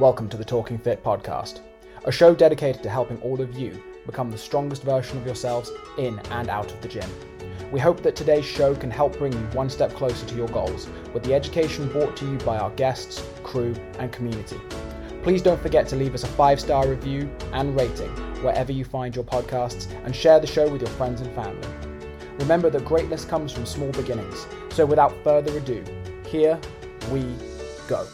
Welcome to the Talking Fit podcast, a show dedicated to helping all of you become the strongest version of yourselves in and out of the gym. We hope that today's show can help bring you one step closer to your goals with the education brought to you by our guests, crew, and community. Please don't forget to leave us a five star review and rating wherever you find your podcasts and share the show with your friends and family. Remember that greatness comes from small beginnings, so without further ado, here we go.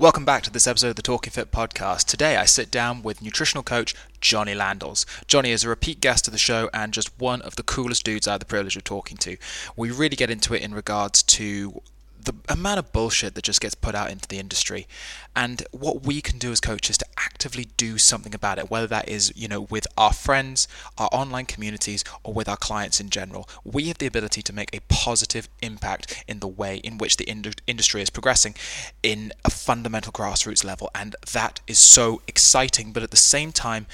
Welcome back to this episode of the Talking Fit podcast. Today I sit down with nutritional coach Johnny Landels. Johnny is a repeat guest of the show and just one of the coolest dudes I had the privilege of talking to. We really get into it in regards to the amount of bullshit that just gets put out into the industry. And what we can do as coaches to actively do something about it whether that is you know with our friends our online communities or with our clients in general. We have the ability to make a positive impact in the way in which the ind- industry is progressing in a fundamental grassroots level. And that is so exciting but at the same time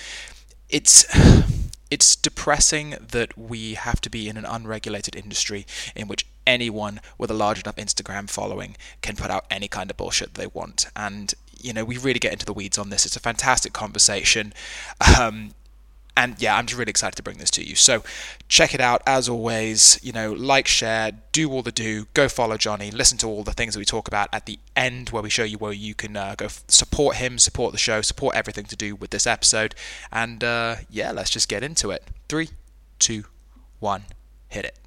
it's it's depressing that we have to be in an unregulated industry in which anyone with a large enough Instagram following can put out any kind of bullshit they want. And, you know, we really get into the weeds on this. It's a fantastic conversation. Um, and yeah, I'm just really excited to bring this to you. So check it out as always. You know, like, share, do all the do. Go follow Johnny. Listen to all the things that we talk about at the end, where we show you where you can uh, go support him, support the show, support everything to do with this episode. And uh, yeah, let's just get into it. Three, two, one, hit it.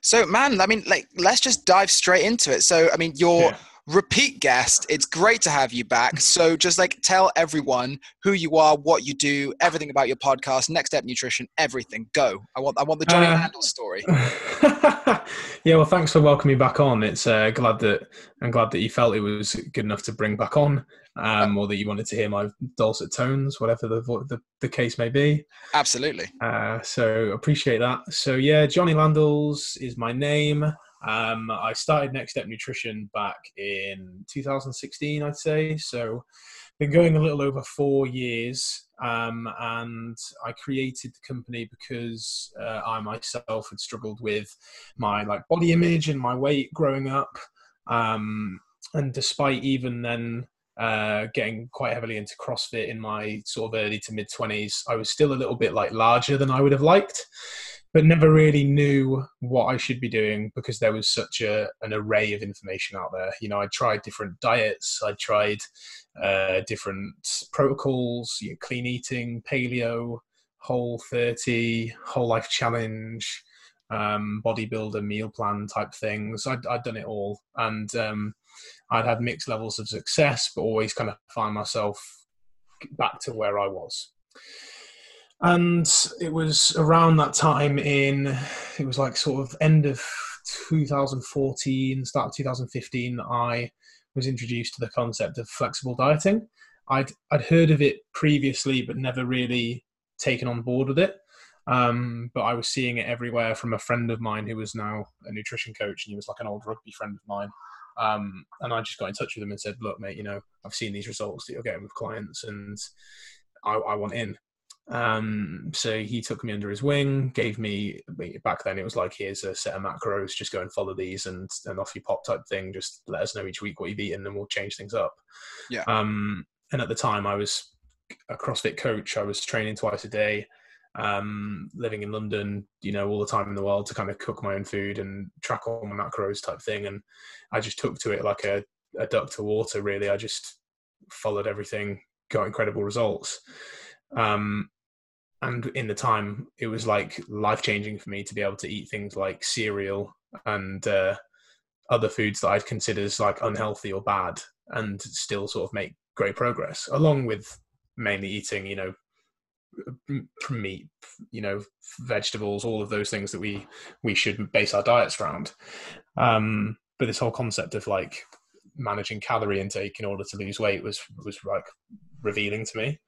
So, man, I mean, like, let's just dive straight into it. So, I mean, you're yeah. Repeat guest. It's great to have you back. So, just like tell everyone who you are, what you do, everything about your podcast, Next Step Nutrition, everything. Go. I want, I want the Johnny uh, story. yeah, well, thanks for welcoming me back on. It's uh, glad that I'm glad that you felt it was good enough to bring back on um, or that you wanted to hear my dulcet tones, whatever the the, the case may be. Absolutely. Uh, so appreciate that. So yeah, Johnny Landels is my name. Um, I started Next Step Nutrition back in 2016, I'd say. So been going a little over four years. Um, and I created the company because uh, I myself had struggled with my like body image and my weight growing up. Um, and despite even then uh, getting quite heavily into CrossFit in my sort of early to mid 20s, I was still a little bit like larger than I would have liked, but never really knew what I should be doing because there was such a, an array of information out there. You know, I tried different diets, I tried uh, different protocols, you know, clean eating, paleo, whole 30, whole life challenge, um, bodybuilder meal plan type things. I'd, I'd done it all. And, um, I'd had mixed levels of success, but always kind of find myself back to where I was. And it was around that time in, it was like sort of end of 2014, start of 2015, I was introduced to the concept of flexible dieting. I'd, I'd heard of it previously, but never really taken on board with it. Um, but I was seeing it everywhere from a friend of mine who was now a nutrition coach, and he was like an old rugby friend of mine. Um, and I just got in touch with him and said, look, mate, you know, I've seen these results that you're getting with clients and I, I want in. Um, so he took me under his wing, gave me back then it was like here's a set of macros, just go and follow these and and off you pop type thing. Just let us know each week what you've eaten and we'll change things up. Yeah. Um, and at the time I was a CrossFit coach. I was training twice a day um, living in London, you know, all the time in the world to kind of cook my own food and track all my macros type thing. And I just took to it like a, a duck to water, really. I just followed everything, got incredible results. Um, and in the time, it was like life changing for me to be able to eat things like cereal and uh, other foods that I'd consider as like unhealthy or bad and still sort of make great progress, along with mainly eating, you know, meat, you know, vegetables, all of those things that we we should base our diets around. Um, but this whole concept of like managing calorie intake in order to lose weight was was like revealing to me.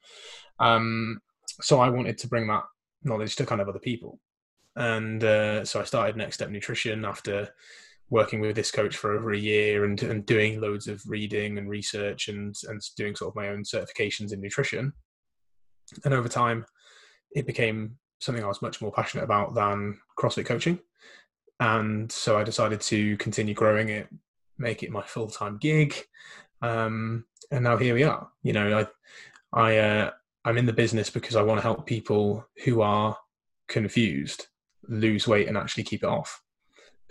Um, so I wanted to bring that knowledge to kind of other people, and uh, so I started Next Step Nutrition after working with this coach for over a year and, and doing loads of reading and research and and doing sort of my own certifications in nutrition and over time it became something I was much more passionate about than CrossFit coaching. And so I decided to continue growing it, make it my full time gig. Um, and now here we are. You know, I, I, uh, I'm in the business because I want to help people who are confused lose weight and actually keep it off.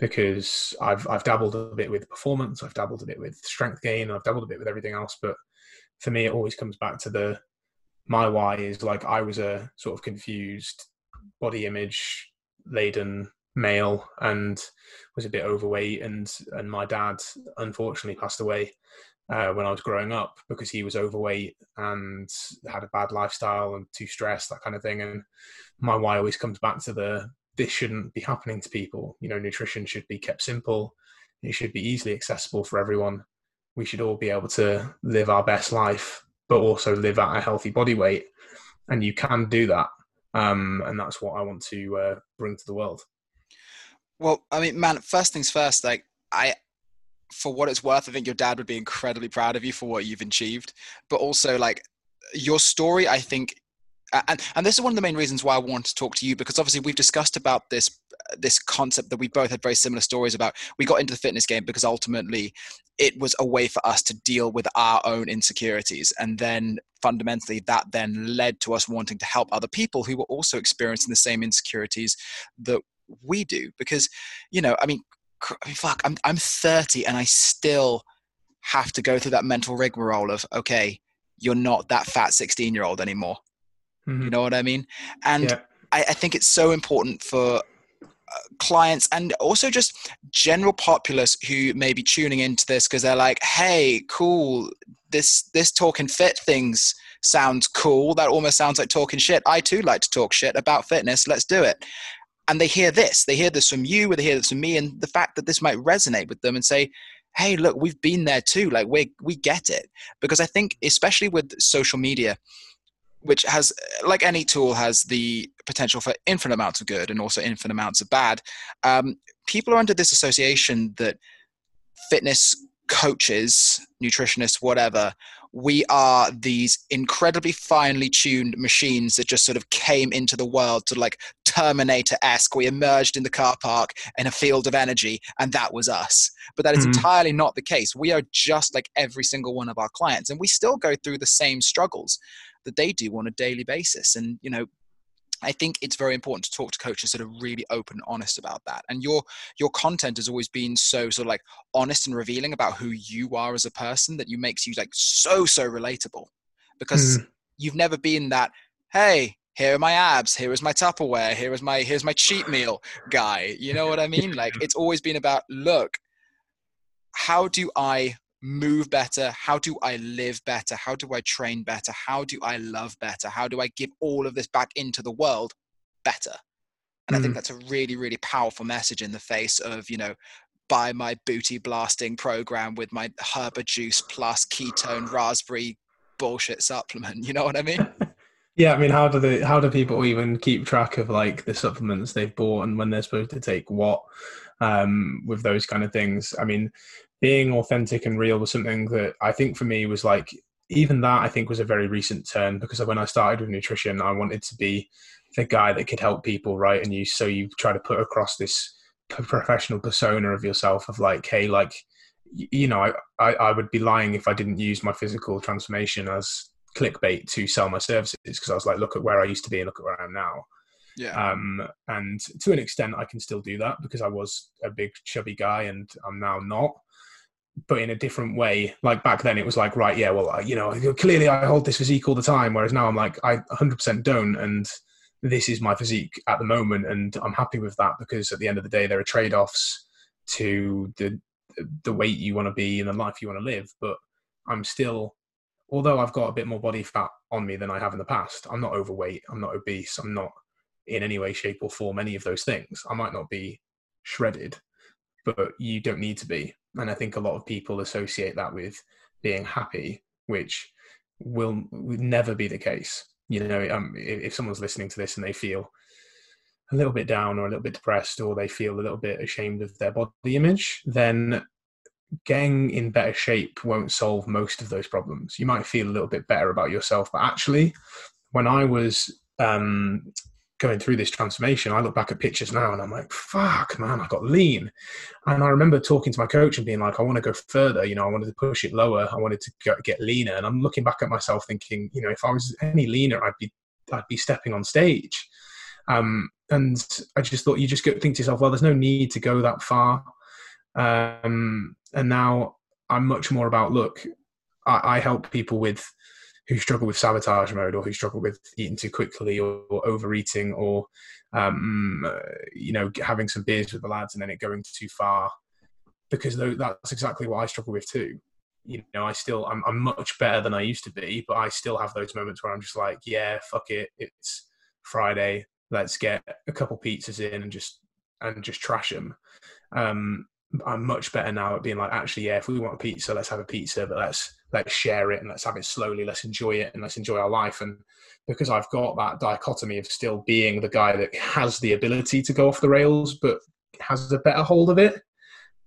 Because I've I've dabbled a bit with performance, I've dabbled a bit with strength gain, I've dabbled a bit with everything else. But for me, it always comes back to the my why is like I was a sort of confused body image laden male and was a bit overweight and and my dad unfortunately passed away uh, when I was growing up because he was overweight and had a bad lifestyle and too stressed that kind of thing and my why always comes back to the this shouldn't be happening to people you know nutrition should be kept simple it should be easily accessible for everyone we should all be able to live our best life but also live at a healthy body weight and you can do that um, and that's what I want to uh, bring to the world. Well, I mean, man, first things first. Like, I, for what it's worth, I think your dad would be incredibly proud of you for what you've achieved. But also, like, your story, I think, and and this is one of the main reasons why I want to talk to you because obviously we've discussed about this this concept that we both had very similar stories about. We got into the fitness game because ultimately it was a way for us to deal with our own insecurities and then fundamentally that then led to us wanting to help other people who were also experiencing the same insecurities that we do because you know i mean, I mean fuck i'm i'm 30 and i still have to go through that mental rigmarole of okay you're not that fat 16 year old anymore. Mm-hmm. you know what i mean? And yeah. I, I think it's so important for clients and also just general populace who may be tuning into this because they're like hey cool this this talking fit things sounds cool. That almost sounds like talking shit. I too like to talk shit about fitness. Let's do it and they hear this they hear this from you or they hear this from me and the fact that this might resonate with them and say hey look we've been there too like we we get it. Because i think especially with social media which has like any tool has the potential for infinite amounts of good and also infinite amounts of bad um, people are under this association that fitness coaches nutritionists whatever we are these incredibly finely tuned machines that just sort of came into the world to like terminator-esque we emerged in the car park in a field of energy and that was us but that is mm-hmm. entirely not the case we are just like every single one of our clients and we still go through the same struggles that they do on a daily basis. And, you know, I think it's very important to talk to coaches that are really open and honest about that. And your your content has always been so sort of like honest and revealing about who you are as a person that you makes you like so so relatable because mm. you've never been that hey here are my abs here is my tupperware here is my here's my cheat meal guy you know what i mean like it's always been about look how do i move better? How do I live better? How do I train better? How do I love better? How do I give all of this back into the world better? And mm. I think mm. that's a really, really powerful message in the face of, you know, buy my booty blasting program with my herba juice plus ketone raspberry bullshit supplement. You know what I mean? Yeah, I mean, how do the how do people even keep track of like the supplements they've bought and when they're supposed to take what um, with those kind of things? I mean, being authentic and real was something that I think for me was like even that I think was a very recent turn because when I started with nutrition, I wanted to be the guy that could help people, right? And you so you try to put across this professional persona of yourself of like, hey, like you know, I, I, I would be lying if I didn't use my physical transformation as clickbait to sell my services because I was like, look at where I used to be and look at where I am now. Yeah. Um, and to an extent, I can still do that because I was a big chubby guy and I'm now not but in a different way. Like back then, it was like, right, yeah, well, you know, clearly I hold this physique all the time, whereas now I'm like, I 100% don't, and this is my physique at the moment, and I'm happy with that because at the end of the day, there are trade-offs to the the weight you want to be and the life you want to live. But I'm still, although I've got a bit more body fat on me than I have in the past, I'm not overweight, I'm not obese, I'm not in any way, shape, or form any of those things. I might not be shredded, but you don't need to be and I think a lot of people associate that with being happy, which will never be the case. You know, um, if someone's listening to this and they feel a little bit down or a little bit depressed or they feel a little bit ashamed of their body image, then getting in better shape won't solve most of those problems. You might feel a little bit better about yourself, but actually, when I was um, going through this transformation, I look back at pictures now and I'm like, fuck, man, I got lean. And I remember talking to my coach and being like, I want to go further. You know, I wanted to push it lower. I wanted to get leaner. And I'm looking back at myself thinking, you know, if I was any leaner, I'd be, I'd be stepping on stage. Um, and I just thought you just think to yourself, well, there's no need to go that far. Um, and now I'm much more about, look, I, I help people with who struggle with sabotage mode or who struggle with eating too quickly or, or overeating or um, uh, you know having some beers with the lads and then it going too far because that's exactly what I struggle with too. You know, I still I'm, I'm much better than I used to be, but I still have those moments where I'm just like, yeah, fuck it, it's Friday, let's get a couple pizzas in and just and just trash them. Um, I'm much better now at being like, actually, yeah, if we want a pizza, let's have a pizza, but let's let's share it and let's have it slowly, let's enjoy it and let's enjoy our life. And because I've got that dichotomy of still being the guy that has the ability to go off the rails, but has a better hold of it,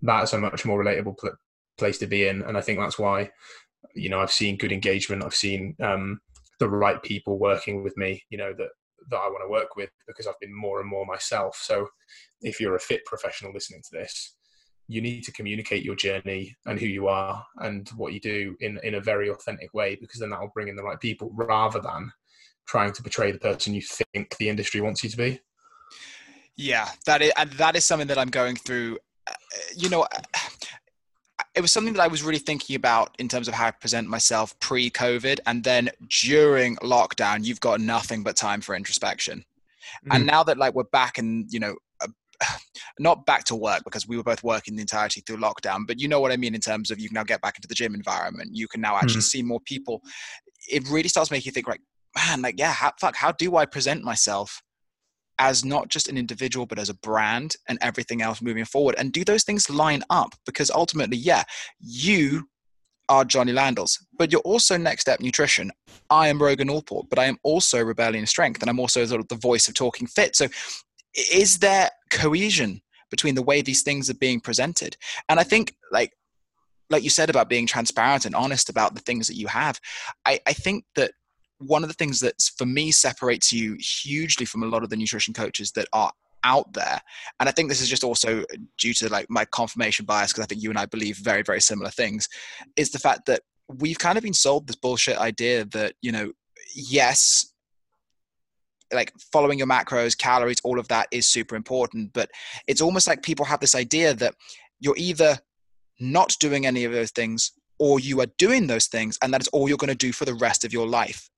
that's a much more relatable pl- place to be in. And I think that's why, you know, I've seen good engagement. I've seen um, the right people working with me, you know, that that I want to work with because I've been more and more myself. So if you're a fit professional listening to this, you need to communicate your journey and who you are and what you do in in a very authentic way because then that will bring in the right people rather than trying to portray the person you think the industry wants you to be yeah that is and that is something that i'm going through uh, you know uh, it was something that I was really thinking about in terms of how I present myself pre COVID. And then during lockdown, you've got nothing but time for introspection. Mm-hmm. And now that like we're back and, you know, not back to work because we were both working the entirety through lockdown, but you know what I mean in terms of you can now get back into the gym environment. You can now actually mm-hmm. see more people. It really starts making you think, like, man, like, yeah, how, fuck, how do I present myself as not just an individual, but as a brand and everything else moving forward? And do those things line up? Because ultimately, yeah, you are Johnny Landels, but you're also Next Step Nutrition. I am Rogan Allport, but I am also Rebellion Strength, and I'm also sort of the voice of Talking Fit. So is there cohesion between the way these things are being presented? And i think like like you said about being transparent and honest about the things that you have i, I think that one of the things that for me separates you hugely from a lot of the nutrition coaches that are out there and i think this is just also due to like my confirmation bias because i think you and i believe very very similar things is the fact that we've kind of been sold this bullshit idea that you know yes like following your macros, calories, all of that is super important. But it's almost like people have this idea that you're either not doing any of those things or you are doing those things and that is all you're going to do for the rest of your life.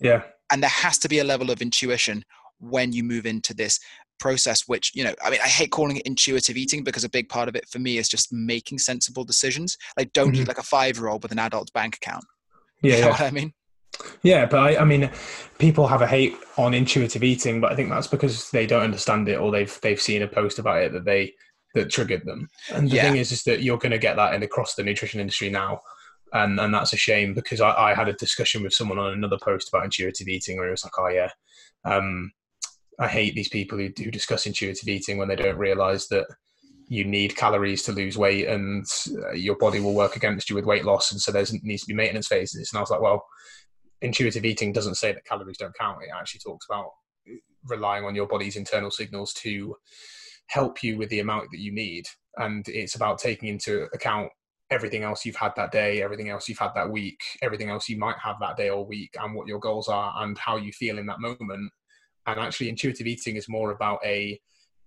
Yeah. And there has to be a level of intuition when you move into this process which you know i mean i hate calling it intuitive eating because a big part of it for me is just making sensible decisions like don't mm-hmm. eat like a five year old with an adult bank account yeah, you know yeah. what i mean yeah, but I, I, mean, people have a hate on intuitive eating, but I think that's because they don't understand it or they've they've seen a post about it that they that triggered them. And the yeah. thing is, is that you're going to get that in across the nutrition industry now, and and that's a shame because I, I had a discussion with someone on another post about intuitive eating where it was like, oh yeah, um, I hate these people who, who discuss intuitive eating when they don't realize that you need calories to lose weight and uh, your body will work against you with weight loss and so there needs to be maintenance phases and i was like well intuitive eating doesn't say that calories don't count. It actually talks about relying on your body's internal signals to help you with the amount that you need. And it's about taking into account everything else you've had that day, everything else you've had that week, everything else you might have that day or week, and what your goals are and how you feel in that moment. And actually, intuitive eating is more about a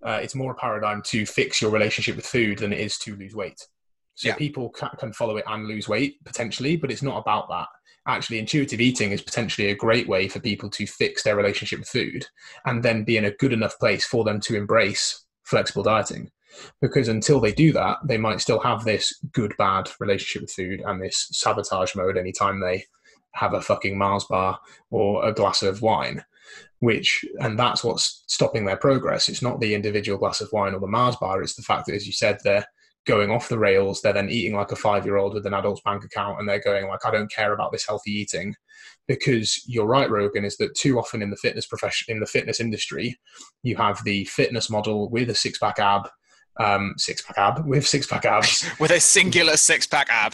uh, it's more a paradigm to fix your relationship with food than it is to lose weight. So yeah. people can follow it and lose weight potentially, but it's not about that actually intuitive eating is potentially a great way for people to fix their relationship with food and then be in a good enough place for them to embrace flexible dieting. Because until they do that they might still have this good bad relationship with food and this sabotage mode anytime they have a fucking mars bar or a glass of wine which and that's what's stopping their progress. It's not the individual glass of wine or the mars bar. It's the fact that as you said they're going off the rails. They're then eating like a five year old with an adult's bank account and they're going like, I don't care about this healthy eating. Because you're right, Rogan, is that too often in the fitness profession, in the fitness industry, you have the fitness model with a six pack ab, um, six pack ab with six pack abs, with a singular six pack ab.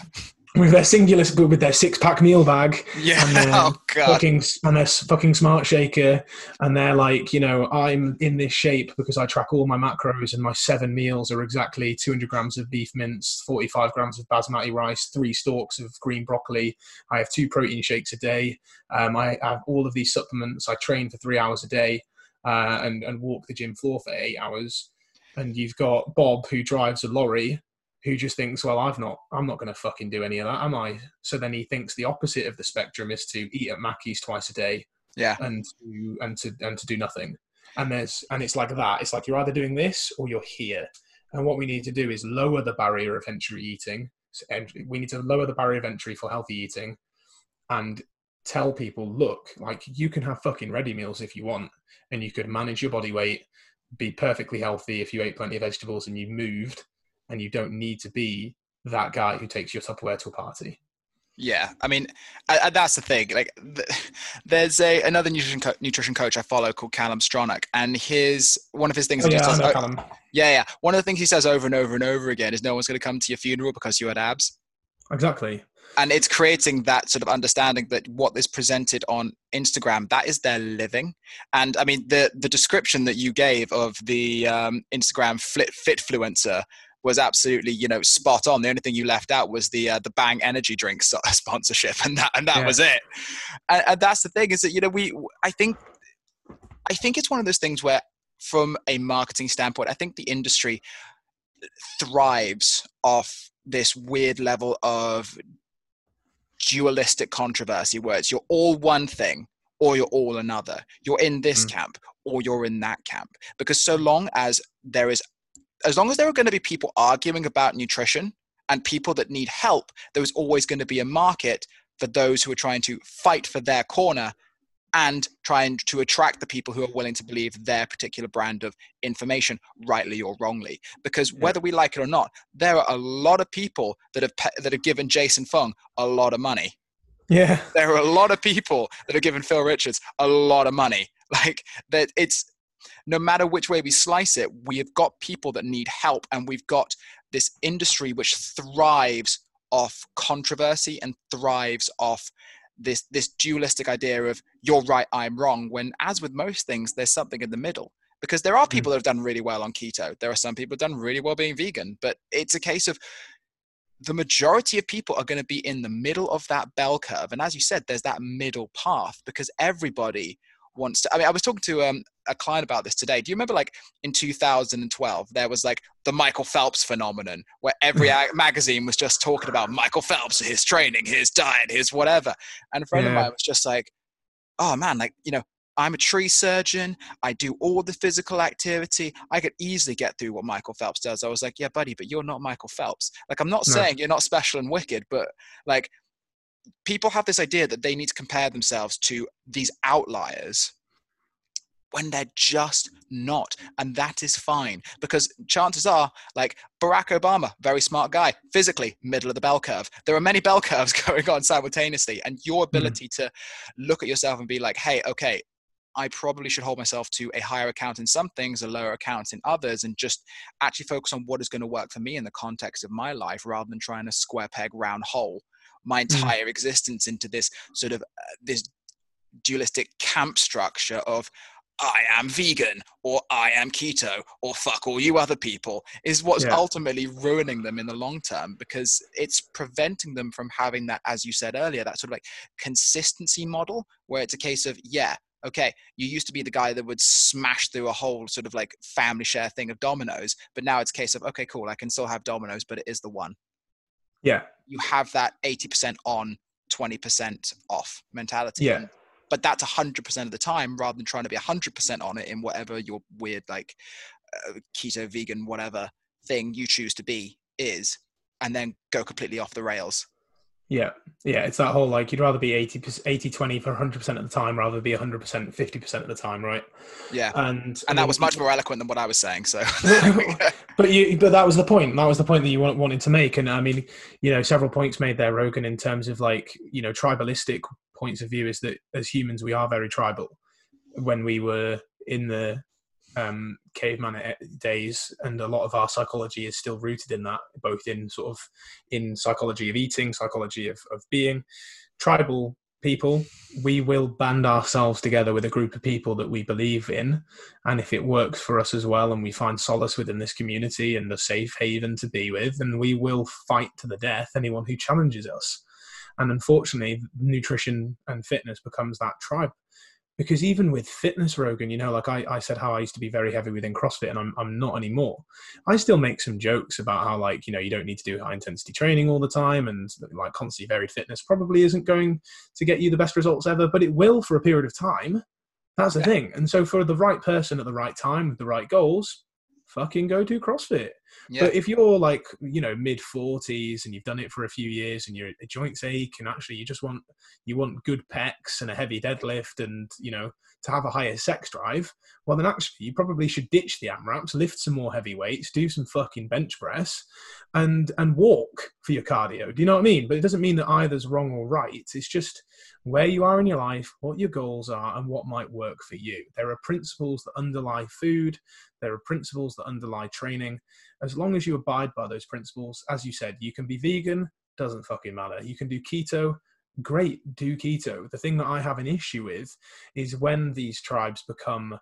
With their singular, with their six pack meal bag, Yeah. and their oh god. fucking and their fucking smart shaker, and they're like, you know, I'm in this shape because I track all my macros, and my seven meals are exactly 200 grams of beef mince, 45 grams of basmati rice, three stalks of green broccoli. I have two protein shakes a day. Um, I have all of these supplements. I train for three hours a day, uh, and and walk the gym floor for eight hours. And you've got Bob who drives a lorry who just thinks, well, I've not, I'm not going to fucking do any of that, am I? So then he thinks the opposite of the spectrum is to eat at Mackey's twice a day Yeah. and to and to and to do nothing. And there's and it's like that. It's like you're either doing this or you're here. And what we need to do is lower the barrier of entry eating. So, and we need to lower the barrier of entry for healthy eating, and tell people, look, like you can have fucking ready meals if you want, and you could manage your body weight, be perfectly healthy if you ate plenty of vegetables and you moved, and you don't need to be that guy who takes your Tupperware to a party. Yeah, I mean, I, I, that's the thing. Like, th- there's a another nutrition co- nutrition coach I follow called Callum Stronach, and his one of his things. Oh, yeah, says, yeah, yeah. One of the things he says over and over and over again is, "No one's going to come to your funeral because you had abs." Exactly. and it's creating that sort of understanding that what is presented on Instagram that is their living. And I mean the the description that you gave of the um, Instagram fit fitfluencer was absolutely you know spot on. The only thing you left out was the uh, the Bang Energy drink sponsorship, and that and that Yeah. was it. And, and that's the thing is that you know we I think I think it's one of those things where from a marketing standpoint, I think the industry thrives off this weird level of dualistic controversy where it's you're all one thing or you're all another. You're in this Mm. camp or you're in that camp. Because so long as there is, as long as there are going to be people arguing about nutrition and people that need help, there's always going to be a market for those who are trying to fight for their corner and trying to attract the people who are willing to believe their particular brand of information, rightly or wrongly. Because whether we like it or not, there are a lot of people that have pe- that have given Jason Fung a lot of money. Yeah. There are a lot of people that have given Phil Richards a lot of money. Like that, it's no matter which way we slice it, we have got people that need help, and we've got this industry which thrives off controversy and thrives off this this dualistic idea of you're right, I'm wrong. When, as with most things, there's something in the middle. Because there are people that have done really well on keto. There are some people who've done really well being vegan, but it's a case of the majority of people are going to be in the middle of that bell curve. And as you said, there's that middle path because everybody wants to. I mean, I was talking to um, a client about this today. Do you remember, like in 2012, there was like the Michael Phelps phenomenon, where every magazine was just talking about Michael Phelps, his training, his diet, his whatever. And a friend of mine was just like, "Oh man, like you know." I'm a tree surgeon. I do all the physical activity. I could easily get through what Michael Phelps does. I was like, yeah, buddy, but you're not Michael Phelps. Like, I'm not No. saying you're not special and wicked, but like, people have this idea that they need to compare themselves to these outliers when they're just not. And that is fine because chances are, like Barack Obama, very smart guy, physically, middle of the bell curve. There are many bell curves going on simultaneously. And your ability to look at yourself and be like, hey, okay, I probably should hold myself to a higher account in some things, a lower account in others, and just actually focus on what is going to work for me in the context of my life rather than trying to square peg round hole my entire existence into this sort of uh, this dualistic camp structure of I am vegan or I am keto or fuck all you other people is what's Yeah. ultimately ruining them in the long term because it's preventing them from having that, as you said earlier, that sort of like consistency model where it's a case of, yeah, okay, you used to be the guy that would smash through a whole sort of like family share thing of dominoes, but now it's a case of, okay, cool, I can still have dominoes, but it is the one. Yeah. You have that 80% on, 20% off mentality. Yeah. And- but that's 100% of the time rather than trying to be 100% on it in whatever your weird, like uh, keto, vegan, whatever thing you choose to be is, and then go completely off the rails. Yeah, yeah, it's that whole like you'd rather be 80, 80 20 for 100% of the time rather than be 100% 50% of the time, right? Yeah. And And that was much more eloquent than what I was saying. So, but you but that was the point. That was the point that you wa- wanted to make and I mean, you know, several points made there Rogan in terms of like, you know, tribalistic points of view is that as humans we are very tribal. When we were in the um, caveman days, and a lot of our psychology is still rooted in that, both in sort of in psychology of eating, psychology of, of being. Tribal people, we will band ourselves together with a group of people that we believe in, and if it works for us as well, and we find solace within this community and a safe haven to be with, then we will fight to the death anyone who challenges us. And unfortunately, nutrition and fitness becomes that tribe because even with fitness rogan you know like I, I said how i used to be very heavy within crossfit and I'm, I'm not anymore i still make some jokes about how like you know you don't need to do high intensity training all the time and like constantly varied fitness probably isn't going to get you the best results ever but it will for a period of time that's the yeah. thing and so for the right person at the right time with the right goals fucking go do CrossFit. Yeah. But if you're like, you know, mid 40s and you've done it for a few years and your joints ache and actually you just want you want good pecs and a heavy deadlift and, you know, to have a higher sex drive, well then actually you probably should ditch the AMRAPs, lift some more heavy weights, do some fucking bench press and and walk for your cardio. Do you know what I mean? But it doesn't mean that either's wrong or right. It's just where you are in your life, what your goals are, and what might work for you. There are principles that underlie food, there are principles that underlie training. As long as you abide by those principles, as you said, you can be vegan, doesn't fucking matter. You can do keto, great, do keto. The thing that I have an issue with is when these tribes become,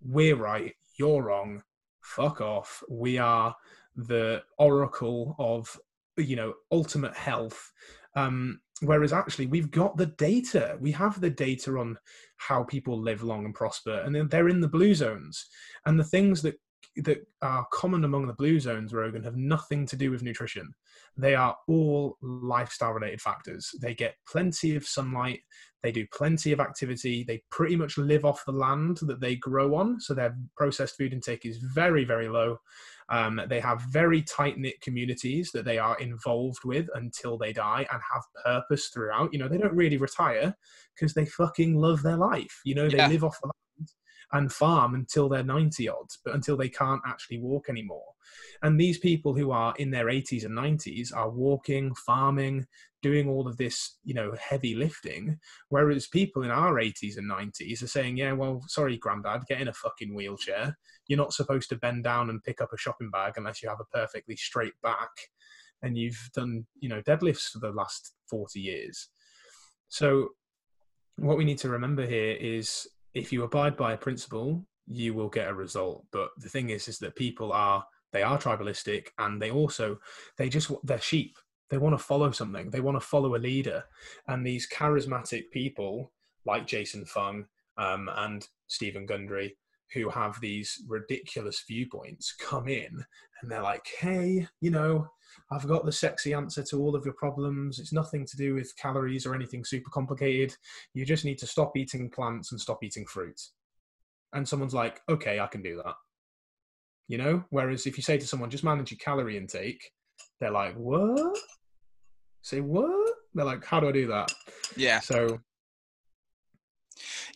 we're right, you're wrong, fuck off. We are the oracle of, you know, ultimate health. Um, Whereas actually, we've got the data. We have the data on how people live long and prosper, and then they're in the blue zones. And the things that that are common among the blue zones, Rogan, have nothing to do with nutrition. They are all lifestyle related factors. They get plenty of sunlight, they do plenty of activity, they pretty much live off the land that they grow on, so their processed food intake is very, very low. Um, they have very tight knit communities that they are involved with until they die and have purpose throughout. You know, they don't really retire because they fucking love their life. You know, they yeah. live off the land and farm until they're 90 odd, but until they can't actually walk anymore. And these people who are in their 80s and 90s are walking, farming, doing all of this, you know, heavy lifting. Whereas people in our 80s and 90s are saying, yeah, well, sorry, granddad, get in a fucking wheelchair. You're not supposed to bend down and pick up a shopping bag unless you have a perfectly straight back and you've done, you know, deadlifts for the last 40 years. So what we need to remember here is if you abide by a principle, you will get a result. But the thing is, is that people are they are tribalistic and they also they just they're sheep. They want to follow something. They want to follow a leader. And these charismatic people like Jason Fung um, and Steven Gundry, who have these ridiculous viewpoints, come in and they're like, "Hey, you know, I've got the sexy answer to all of your problems. It's nothing to do with calories or anything super complicated. You just need to stop eating plants and stop eating fruit. And someone's like, okay, I can do that. You know? Whereas if you say to someone, just manage your calorie intake, they're like, what? Say, what? They're like, how do I do that? Yeah. So.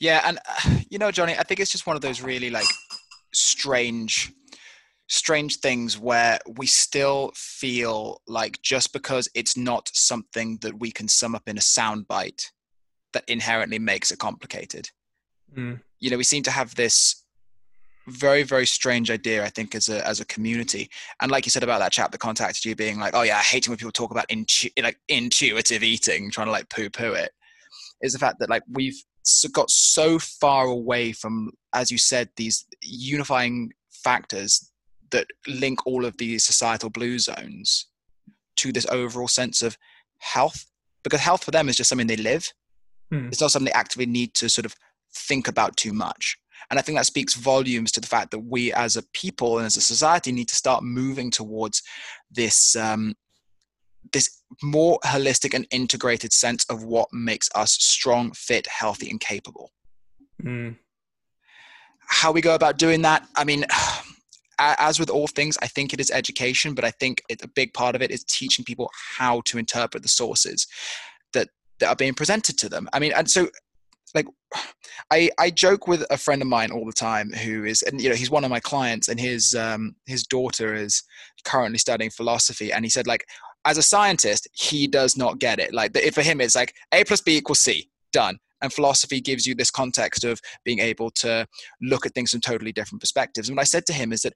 Yeah. And, uh, you know, Johnny, I think it's just one of those really like strange strange things where we still feel like just because it's not something that we can sum up in a soundbite that inherently makes it complicated. Mm. You know, we seem to have this very very strange idea i think as a as a community and like you said about that chap that contacted you being like oh yeah i hate it when people talk about intu- like intuitive eating trying to like poo poo it is the fact that like we've got so far away from as you said these unifying factors that link all of these societal blue zones to this overall sense of health because health for them is just something they live hmm. it's not something they actively need to sort of think about too much and i think that speaks volumes to the fact that we as a people and as a society need to start moving towards this um, this more holistic and integrated sense of what makes us strong fit healthy and capable hmm. how we go about doing that i mean as with all things, I think it is education, but I think it, a big part of it is teaching people how to interpret the sources that, that are being presented to them. I mean, and so like I, I joke with a friend of mine all the time who is and you know he's one of my clients and his um his daughter is currently studying philosophy and he said like as a scientist he does not get it. Like for him it's like a plus b equals c. Done and philosophy gives you this context of being able to look at things from totally different perspectives. And what I said to him is that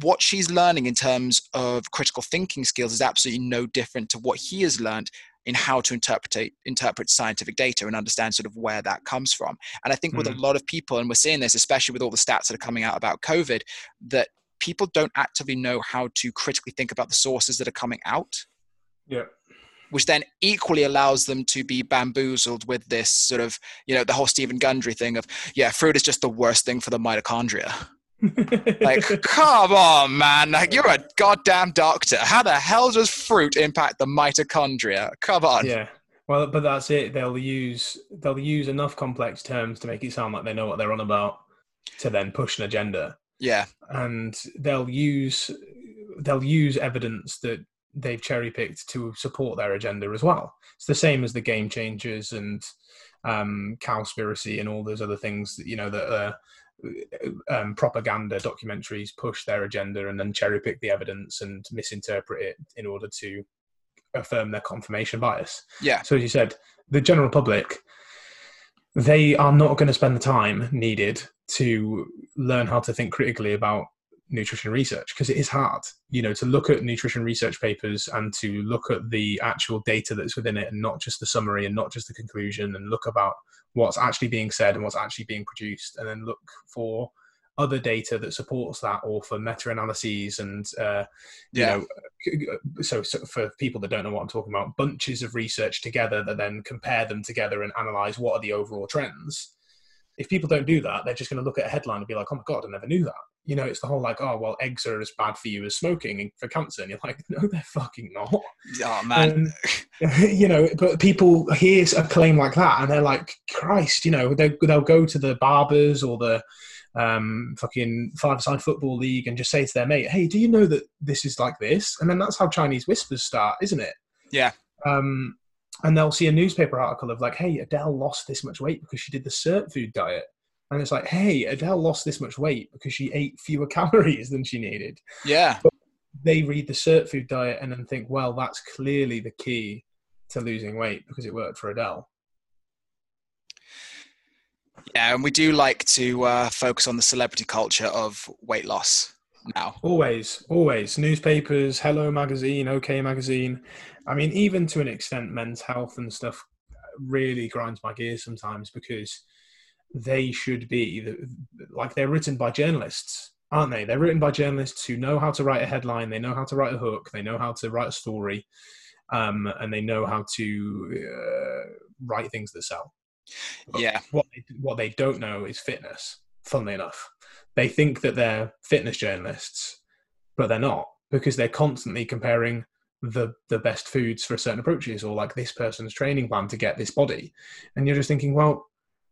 what she's learning in terms of critical thinking skills is absolutely no different to what he has learned in how to interpret interpret scientific data and understand sort of where that comes from. And I think mm. with a hmm. lot of people, and we're seeing this especially with all the stats that are coming out about COVID, that people don't actively know how to critically think about the sources that are coming out. Yeah. Which then equally allows them to be bamboozled with this sort of, you know, the whole Steven Gundry thing of, yeah, fruit is just the worst thing for the mitochondria like, come on, man! Like, you're a goddamn doctor. How the hell does fruit impact the mitochondria? Come on. Yeah. Well, but that's it. They'll use they'll use enough complex terms to make it sound like they know what they're on about, to then push an agenda. Yeah. And they'll use they'll use evidence that they've cherry picked to support their agenda as well. It's the same as the game changers and um, cowspiracy and all those other things that you know that are um, propaganda documentaries push their agenda and then cherry pick the evidence and misinterpret it in order to affirm their confirmation bias. Yeah. So as you said, the general public, they are not going to spend the time needed to learn how to think critically about nutrition research because it is hard you know to look at nutrition research papers and to look at the actual data that's within it and not just the summary and not just the conclusion and look about what's actually being said and what's actually being produced and then look for other data that supports that or for meta-analyses and uh, you yeah. know so, so, for people that don't know what i'm talking about bunches of research together that then compare them together and analyze what are the overall trends if people don't do that they're just going to look at a headline and be like oh my god i never knew that you know, it's the whole like, oh, well, eggs are as bad for you as smoking and for cancer. And you're like, no, they're fucking not. Oh, man. you know, but people hear a claim like that and they're like, Christ, you know, they, they'll go to the barbers or the um, fucking five-a-side football league and just say to their mate, hey, do you know that this is like this? And then that's how Chinese whispers start, isn't it? Yeah. Um, and they'll see a newspaper article of like, hey, Adele lost this much weight because she did the Sirtfood diet and it's like, hey, Adele lost this much weight because she ate fewer calories than she needed. Yeah. But they read the Sirtfood diet and then think, well, that's clearly the key to losing weight because it worked for Adele. Yeah, and we do like to uh, focus on the celebrity culture of weight loss now. Always, always. Newspapers, Hello Magazine, OK Magazine. I mean, even to an extent, men's health and stuff really grinds my gears sometimes because they should be like they're written by journalists aren't they? They're written by journalists who know how to write a headline they know how to write a hook they know how to write a story um, and they know how to uh, write things that sell. But yeah. what they, what they don't know is fitness funnily enough. They think that they're fitness journalists but they're not because they're constantly comparing the the best foods for certain approaches or like this person's training plan to get this body and you're just thinking well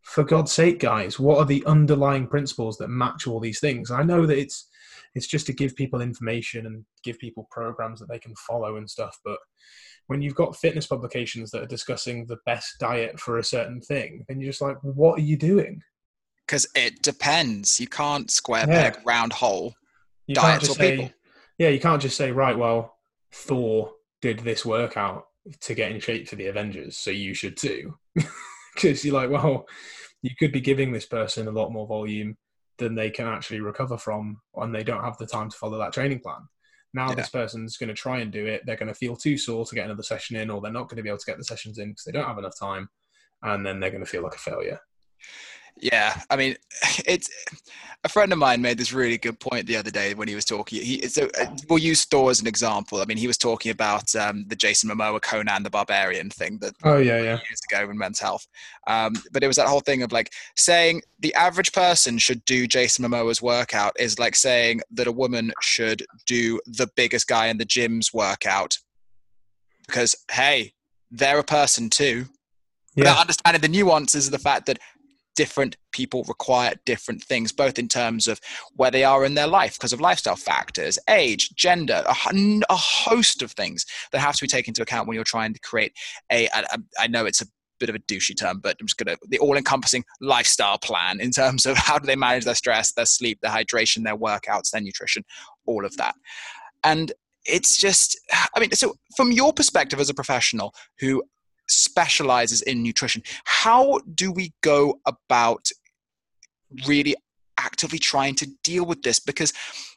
for God's sake, guys, what are the underlying principles that match all these things? I know that it's it's just to give people information and give people programs that they can follow and stuff, but when you've got fitness publications that are discussing the best diet for a certain thing, then you're just like, what are you doing? Because it depends. You can't square yeah. peg round hole. You can't just say, people. yeah, you can't just say, right, well, Thor did this workout to get in shape for the Avengers, so you should too. because you're like, well, you could be giving this person a lot more volume than they can actually recover from, and they don't have the time to follow that training plan. Now yeah. this person's going to try and do it. They're going to feel too sore to get another session in, or they're not going to be able to get the sessions in because they don't have enough time, and then they're going to feel like a failure. Yeah, I mean, it's a friend of mine made this really good point the other day when he was talking. He, so uh, we'll use Thor as an example. I mean, he was talking about um, the Jason Momoa Conan the Barbarian thing that oh yeah yeah years ago in Men's Health. Um, but it was that whole thing of like saying the average person should do Jason Momoa's workout is like saying that a woman should do the biggest guy in the gym's workout because hey, they're a person too. Yeah. Without understanding the nuances of the fact that different people require different things, both in terms of where they are in their life because of lifestyle factors, age, gender, a, a, host of things that have to be taken into account when you're trying to create a. a, a I know it's a bit of a douchey term, but I'm just going to the all-encompassing lifestyle plan in terms of how do they manage their stress, their sleep, their hydration, their workouts, their nutrition, all of that. And it's just, I mean, so from your perspective as a professional who specializes in nutrition. How do we go about really actively trying to deal with this? Because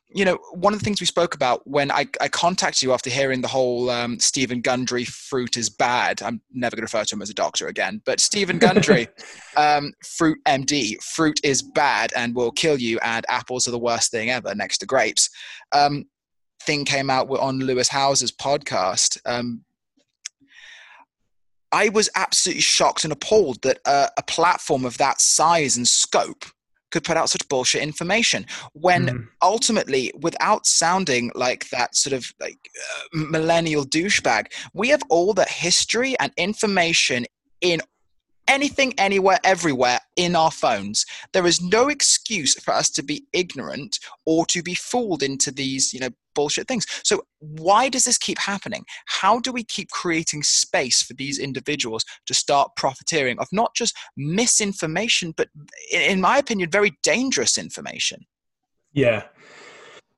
you know, one of the things we spoke about when I, I contacted you after hearing the whole um, Steven Gundry fruit is bad. I'm never going to refer to him as a doctor again, but Steven Gundry, um, fruit MD, fruit is bad and will kill you, and apples are the worst thing ever next to grapes. Um, thing came out on Lewis Howes's podcast. I was absolutely shocked and appalled that uh, a platform of that size and scope could put out such bullshit information when mm. ultimately without sounding like that sort of like uh, millennial douchebag we have all the history and information in anything, anywhere, everywhere in our phones. There is no excuse for us to be ignorant or to be fooled into these, you know, bullshit things. So why does this keep happening? How do we keep creating space for these individuals to start profiteering of not just misinformation, but in my opinion, very dangerous information? Yeah.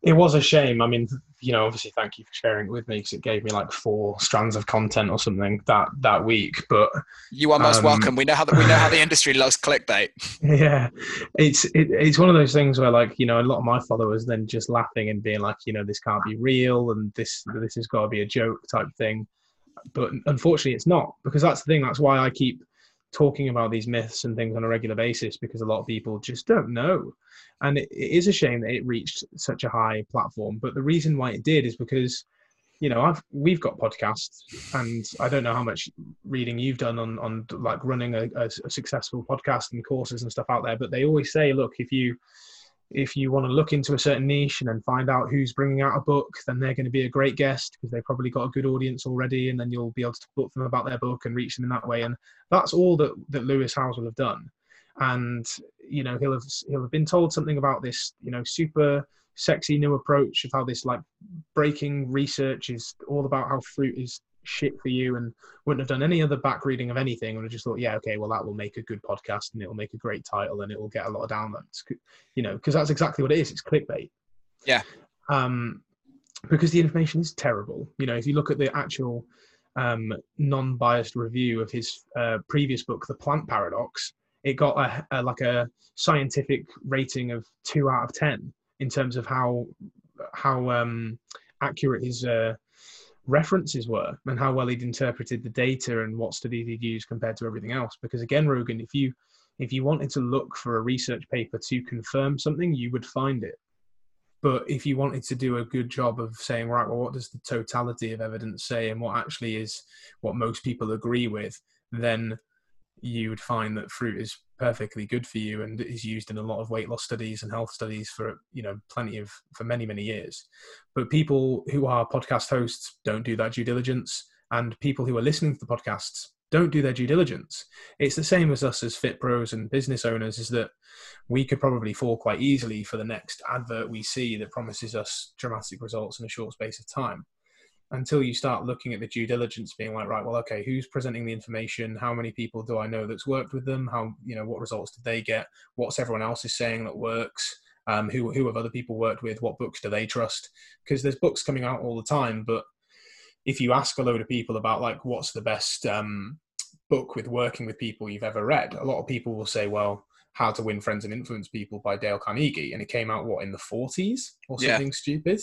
It was a shame. I mean, you know, obviously, thank you for sharing it with me because it gave me like four strands of content or something that that week. But you are most um, welcome. We know how the, we know how the industry loves clickbait. Yeah, it's it, it's one of those things where like you know a lot of my followers then just laughing and being like, you know, this can't be real and this this has got to be a joke type thing. But unfortunately, it's not because that's the thing. That's why I keep talking about these myths and things on a regular basis because a lot of people just don't know. And it, it is a shame that it reached such a high platform. But the reason why it did is because, you know, I've we've got podcasts, and I don't know how much reading you've done on on like running a, a, a successful podcast and courses and stuff out there. But they always say, look, if you if you want to look into a certain niche and then find out who's bringing out a book, then they're going to be a great guest because they've probably got a good audience already, and then you'll be able to talk to them about their book and reach them in that way. And that's all that that Lewis Howes will have done. And you know he'll have he'll have been told something about this you know super sexy new approach of how this like breaking research is all about how fruit is shit for you and wouldn't have done any other back reading of anything and I just thought, yeah, okay, well that will make a good podcast and it will make a great title and it will get a lot of downloads, you know, because that's exactly what it is. It's clickbait. Yeah. Um, because the information is terrible. You know, if you look at the actual um, non-biased review of his uh, previous book, The Plant Paradox, it got a, a, like a scientific rating of two out of ten in terms of how how um, accurate his uh, references were and how well he'd interpreted the data and what studies he'd used compared to everything else. Because again, Rogan, if you if you wanted to look for a research paper to confirm something, you would find it. But if you wanted to do a good job of saying, right, well, what does the totality of evidence say and what actually is what most people agree with, then you would find that fruit is perfectly good for you and is used in a lot of weight loss studies and health studies for you know plenty of for many many years. But people who are podcast hosts don't do that due diligence and people who are listening to the podcasts don't do their due diligence. It's the same as us as fit pros and business owners is that we could probably fall quite easily for the next advert we see that promises us dramatic results in a short space of time until you start looking at the due diligence being like right well okay who's presenting the information? How many people do i know that's worked with them? How you know what results did they get? What's everyone else is saying that works? Um, who, who have other people worked with? What books do they trust? Because there's books coming out all the time but if you ask a load of people about like what's the best um, book with working with people you've ever read a lot of people will say well how to win friends and influence people by dale carnegie and it came out what in the 40s or something yeah. stupid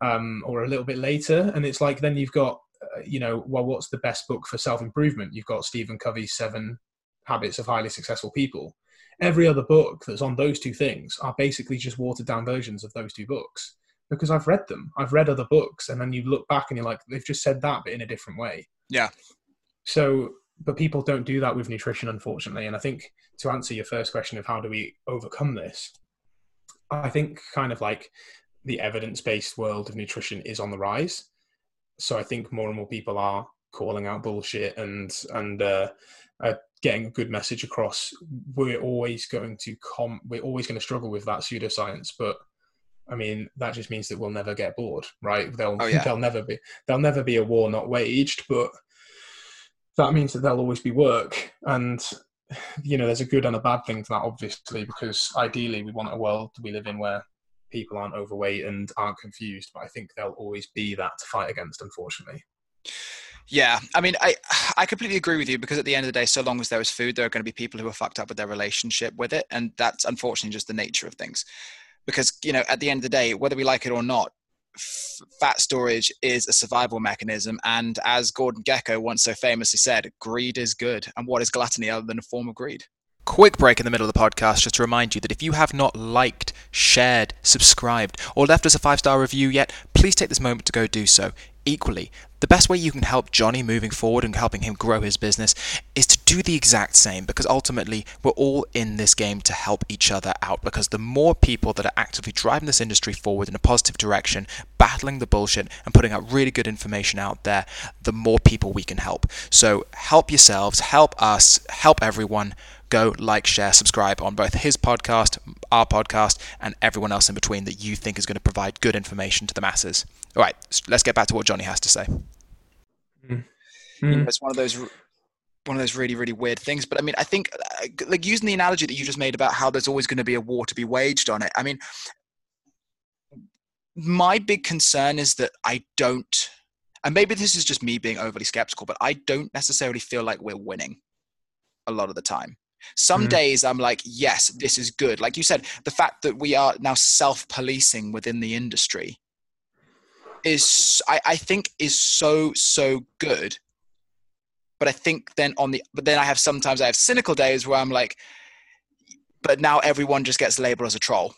um, or a little bit later. And it's like then you've got, uh, you know, well, what's the best book for self improvement? You've got Stephen Covey's Seven Habits of Highly Successful People. Every other book that's on those two things are basically just watered down versions of those two books because I've read them. I've read other books, and then you look back and you're like, they've just said that, but in a different way. Yeah. So, but people don't do that with nutrition, unfortunately. And I think to answer your first question of how do we overcome this, I think kind of like the evidence-based world of nutrition is on the rise. So I think more and more people are calling out bullshit and and uh, uh, getting a good message across. We're always going to com we're always going to struggle with that pseudoscience, but I mean that just means that we'll never get bored, right? They'll oh, yeah. there'll never be there'll never be a war not waged, but that means that there'll always be work and you know there's a good and a bad thing to that obviously because ideally we want a world we live in where people aren't overweight and aren't confused. But I think there'll always be that to fight against, unfortunately. Yeah, I mean, I I completely agree with you because at the end of the day, so long as there is food, there are going to be people who are fucked up with their relationship with it, and that's unfortunately just the nature of things. Because you know, at the end of the day, whether we like it or not, fat storage is a survival mechanism, and as Gordon Gekko once so famously said, greed is good, and what is gluttony other than a form of greed? Quick break in the middle of the podcast just to remind you that if you have not liked, shared, subscribed, or left us a five star review yet, please take this moment to go do so. Equally, the best way you can help Johnny moving forward and helping him grow his business is to do the exact same because ultimately we're all in this game to help each other out because the more people that are actively driving this industry forward in a positive direction, battling the bullshit and putting out really good information out there, the more people we can help. So help yourselves, help us, help everyone go like, share, subscribe on both his podcast, our podcast, and everyone else in between that you think is going to provide good information to the masses. All right, let's get back to what Johnny has to say. Mm. You know, it's one of those one of those really really weird things but i mean i think uh, like using the analogy that you just made about how there's always going to be a war to be waged on it i mean my big concern is that i don't and maybe this is just me being overly skeptical but i don't necessarily feel like we're winning a lot of the time some mm days I'm like, yes, this is good. Like you said, the fact that we are now self-policing within the industry is, I, I think, is so so good. But I think then on the, but then I have sometimes I have cynical days where I'm like, but now everyone just gets labeled as a troll.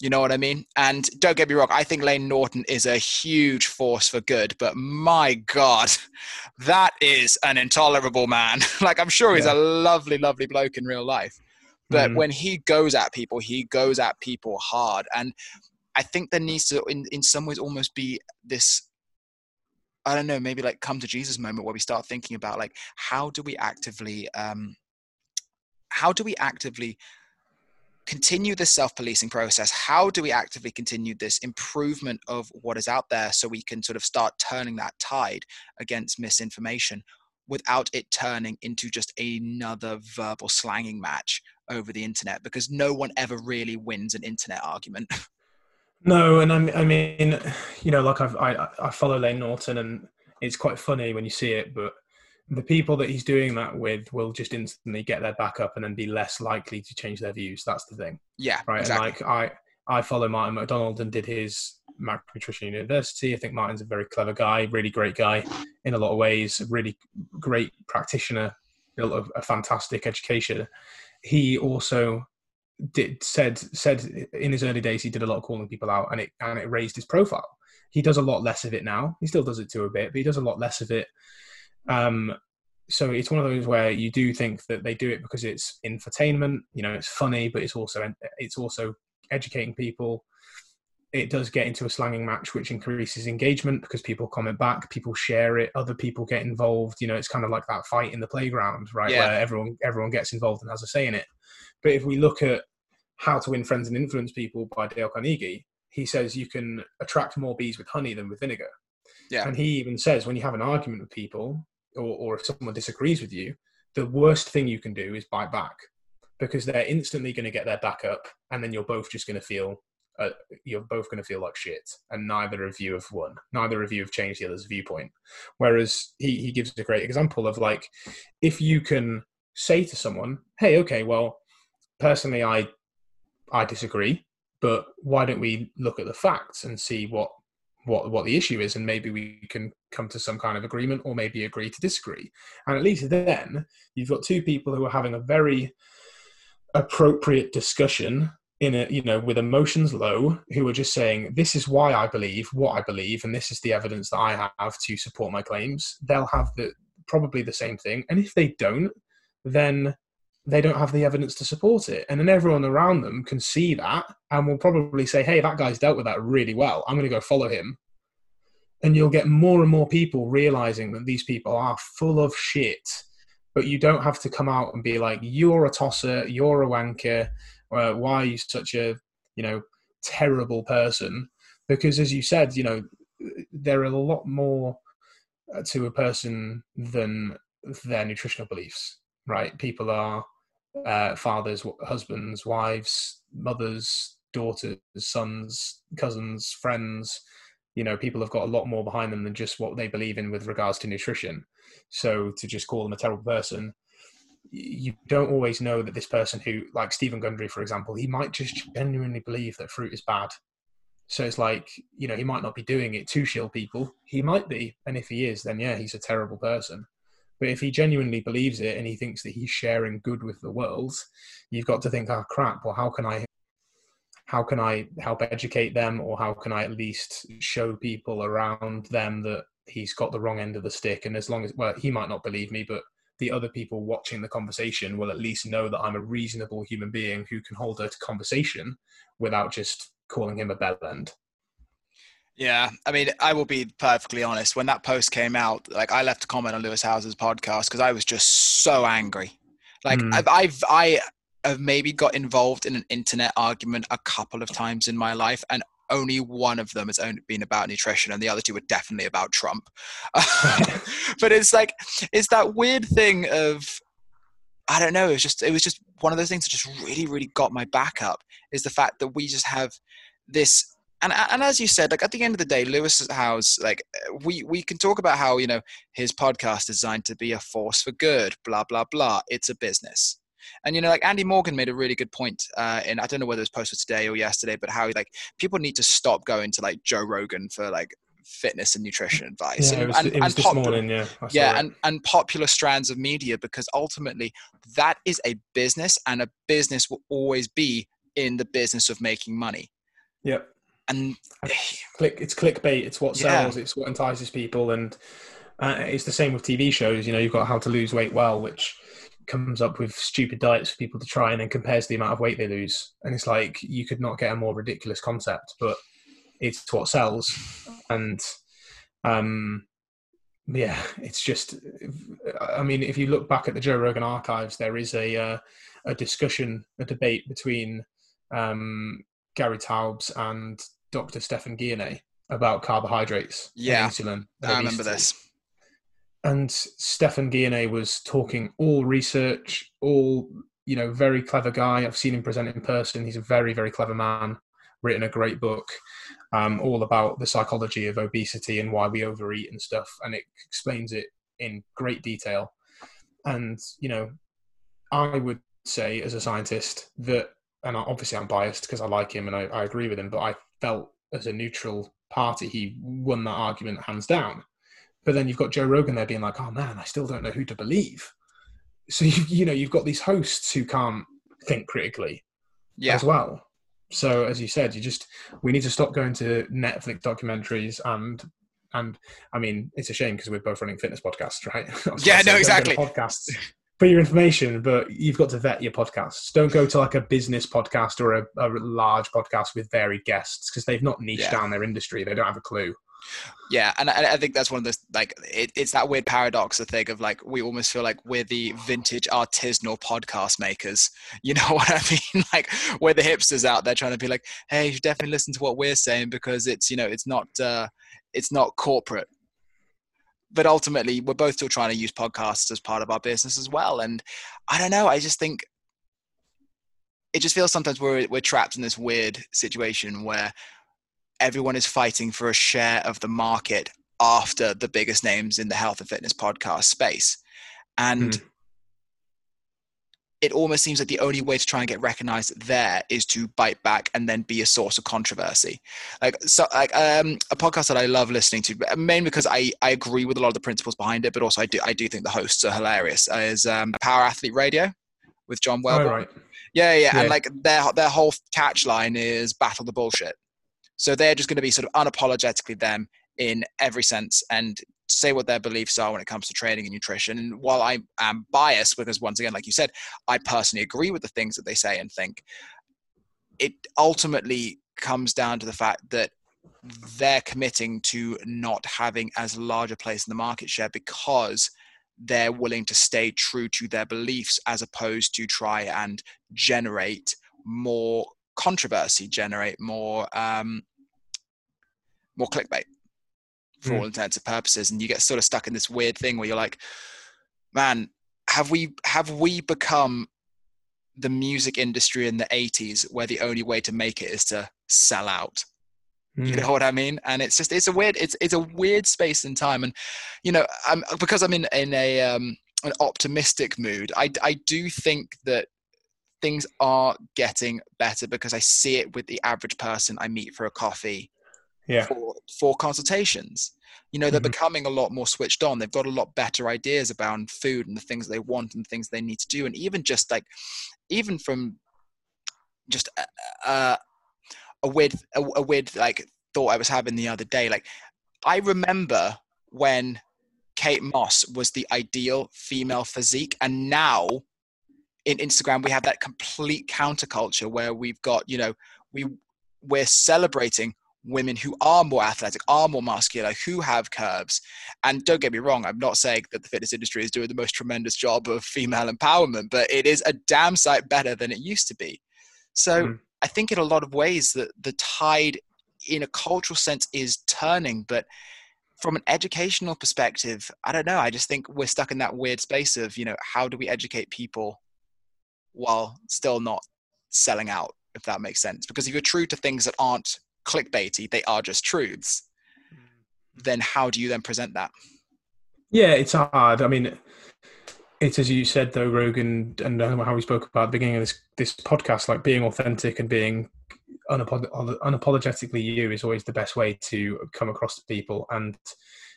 You know what I mean? And don't get me wrong, I think Lane Norton is a huge force for good, but my God, that is an intolerable man. like, I'm sure he's yeah. a lovely, lovely bloke in real life. But mm. when he goes at people, he goes at people hard. And I think there needs to, in, in some ways, almost be this I don't know, maybe like come to Jesus moment where we start thinking about like, how do we actively, um, how do we actively continue this self-policing process? How do we actively continue this improvement of what is out there so we can sort of start turning that tide against misinformation without it turning into just another verbal slanging match over the internet? Because no one ever really wins an internet argument. No and i mean you know like I've, i i follow Lane norton and it's quite funny when you see it but the people that he's doing that with will just instantly get their back up and then be less likely to change their views. That's the thing. Yeah. Right. Exactly. And like I, I follow Martin MacDonald and did his Mac-Nutrition University. I think Martin's a very clever guy, really great guy in a lot of ways, a really great practitioner, built a, a fantastic education. He also did said said in his early days he did a lot of calling people out and it and it raised his profile. He does a lot less of it now. He still does it to a bit, but he does a lot less of it um, so it's one of those where you do think that they do it because it's infotainment. You know, it's funny, but it's also it's also educating people. It does get into a slanging match, which increases engagement because people comment back, people share it, other people get involved. You know, it's kind of like that fight in the playground, right? Yeah. Where everyone everyone gets involved and has a say in it. But if we look at how to win friends and influence people by Dale Carnegie, he says you can attract more bees with honey than with vinegar. Yeah. And he even says when you have an argument with people, or, or if someone disagrees with you, the worst thing you can do is bite back because they're instantly going to get their back up, and then you're both just going to feel uh, you're both going to feel like shit, and neither of you have won. Neither of you have changed the other's viewpoint. Whereas he he gives a great example of like if you can say to someone, "Hey, okay, well, personally, I I disagree, but why don't we look at the facts and see what what what the issue is, and maybe we can come to some kind of agreement, or maybe agree to disagree. And at least then, you've got two people who are having a very appropriate discussion in a you know with emotions low who are just saying this is why i believe what i believe and this is the evidence that i have to support my claims they'll have the probably the same thing and if they don't then they don't have the evidence to support it. And then everyone around them can see that and will probably say, hey, that guy's dealt with that really well. I'm going to go follow him. And you'll get more and more people realizing that these people are full of shit. But you don't have to come out and be like, you're a tosser, you're a wanker, uh, why are you such a, you know, terrible person? Because as you said, you know, there are a lot more uh, to a person than their nutritional beliefs, right? People are uh, fathers, husbands, wives, mothers, daughters, sons, cousins, friends. you know people have got a lot more behind them than just what they believe in with regards to nutrition. So to just call them a terrible person you don't always know that this person who like Steven Gundry for example he might just genuinely believe that fruit is bad. So it's like you know he might not be doing it to shill people. He might be and if he is then yeah he's a terrible person but if he genuinely believes it and he thinks that he's sharing good with the world you've got to think oh crap well how can i how can I help educate them or how can I at least show people around them that he's got the wrong end of the stick and as long as well he might not believe me but the other people watching the conversation will at least know that I'm a reasonable human being who can hold a conversation without just calling him a bell end. Yeah, I mean, I will be perfectly honest. When that post came out, like I left a comment on Lewis Howes's podcast because I was just so angry. Like mm. I've, I've, I have maybe got involved in an internet argument a couple of times in my life, and only one of them has only been about nutrition, and the other two were definitely about Trump. but it's like it's that weird thing of I don't know. It was just it was just one of those things that just really really got my back up. Is the fact that we just have this and and as you said, like at the end of the day, Lewis Howes, like we we can talk about how you know his podcast is designed to be a force for good, blah blah blah. It's a business, and you know, like Andy Morgan made a really good point, uh, and I don't know whether it was posted today or yesterday, but how like people need to stop going to like Joe Rogan for like fitness and nutrition advice. Yeah, and, it was, and, it was this popular, morning. Yeah, yeah, and and popular strands of media because ultimately that is a business, and a business will always be in the business of making money. Yep. And click, it's clickbait. It's what sells. Yeah. It's what entices people, and uh, it's the same with TV shows. You know, you've got How to Lose Weight Well, which comes up with stupid diets for people to try and then compares the amount of weight they lose. And it's like you could not get a more ridiculous concept, but it's what sells. And um, yeah, it's just. I mean, if you look back at the Joe Rogan archives, there is a uh, a discussion, a debate between um, Gary Taubes and Dr. Stephan Guyenet about carbohydrates, yeah, insulin. I remember this and Stephan Guyenet was talking all research, all you know, very clever guy. I've seen him present in person. He's a very, very clever man. Written a great book, um, all about the psychology of obesity and why we overeat and stuff, and it explains it in great detail. And you know, I would say as a scientist that, and obviously I'm biased because I like him and I, I agree with him, but I felt as a neutral party he won that argument hands down but then you've got Joe Rogan there being like, "Oh man, I still don't know who to believe." So you, you know you've got these hosts who can't think critically yeah. as well. So as you said, you just we need to stop going to Netflix documentaries and and I mean it's a shame because we're both running fitness podcasts, right? yeah, no, exactly. Podcasts for your information, but you've got to vet your podcasts. Don't go to like a business podcast or a, a large podcast with varied guests because they've not niched yeah. down their industry. They don't have a clue. Yeah, and I, I think that's one of the like it, it's that weird paradox, I think, of like we almost feel like we're the vintage artisanal podcast makers. You know what I mean? like we're the hipsters out there trying to be like, hey, you should definitely listen to what we're saying because it's you know it's not uh, it's not corporate. But ultimately, we're both still trying to use podcasts as part of our business as well. And I don't know, I just think it just feels sometimes we're we're trapped in this weird situation where everyone is fighting for a share of the market after the biggest names in the health and fitness podcast space. And mm. It almost seems like the only way to try and get recognized there is to bite back and then be a source of controversy. Like so like um, a podcast that I love listening to, mainly because I, I agree with a lot of the principles behind it, but also I do I do think the hosts are hilarious, is um, Power Athlete Radio with John Welbourn. Oh, right. Yeah, yeah, yeah, and like their their whole catchline is battle the bullshit. So they're just going to be sort of unapologetically them in every sense and say what their beliefs are when it comes to training and nutrition. And while I am biased, because once again, like you said, I personally agree with the things that they say and think, it ultimately comes down to the fact that they're committing to not having as large a place in the market share because they're willing to stay true to their beliefs as opposed to try and generate more controversy, generate more um, more clickbait for mm. all intents and purposes, and you get sort of stuck in this weird thing where you're like, man, have we have we become the music industry in the 80s where the only way to make it is to sell out You Mm. know what I mean? And it's just it's a weird it's it's a weird space and time. And you know, I'm because I'm in in a um, an optimistic mood. I I do think that things are getting better because I see it with the average person I meet for a coffee Yeah. for for consultations. You know, they're Mhm. becoming a lot more switched on. They've got a lot better ideas about food and the things they want and things they need to do, and even just like, even from just a, a, a weird, a, a weird like thought I was having the other day. Like, I remember when Kate Moss was the ideal female physique, and now in Instagram we have that complete counterculture where we've got, you know, we we're celebrating women who are more athletic, are more muscular, who have curves. And don't get me wrong, I'm not saying that the fitness industry is doing the most tremendous job of female empowerment, but it is a damn sight better than it used to be. So Mm. I think in a lot of ways that the tide in a cultural sense is turning, but from an educational perspective, I don't know. I just think we're stuck in that weird space of, you know, how do we educate people while still not selling out, if that makes sense? Because if you're true to things that aren't clickbaity, they are just truths, then how do you then present that? Yeah, it's hard. I mean, it's as you said though, Rogan, and how we spoke about at the beginning of this this podcast, like being authentic and being unapo- unapologetically you is always the best way to come across to people. And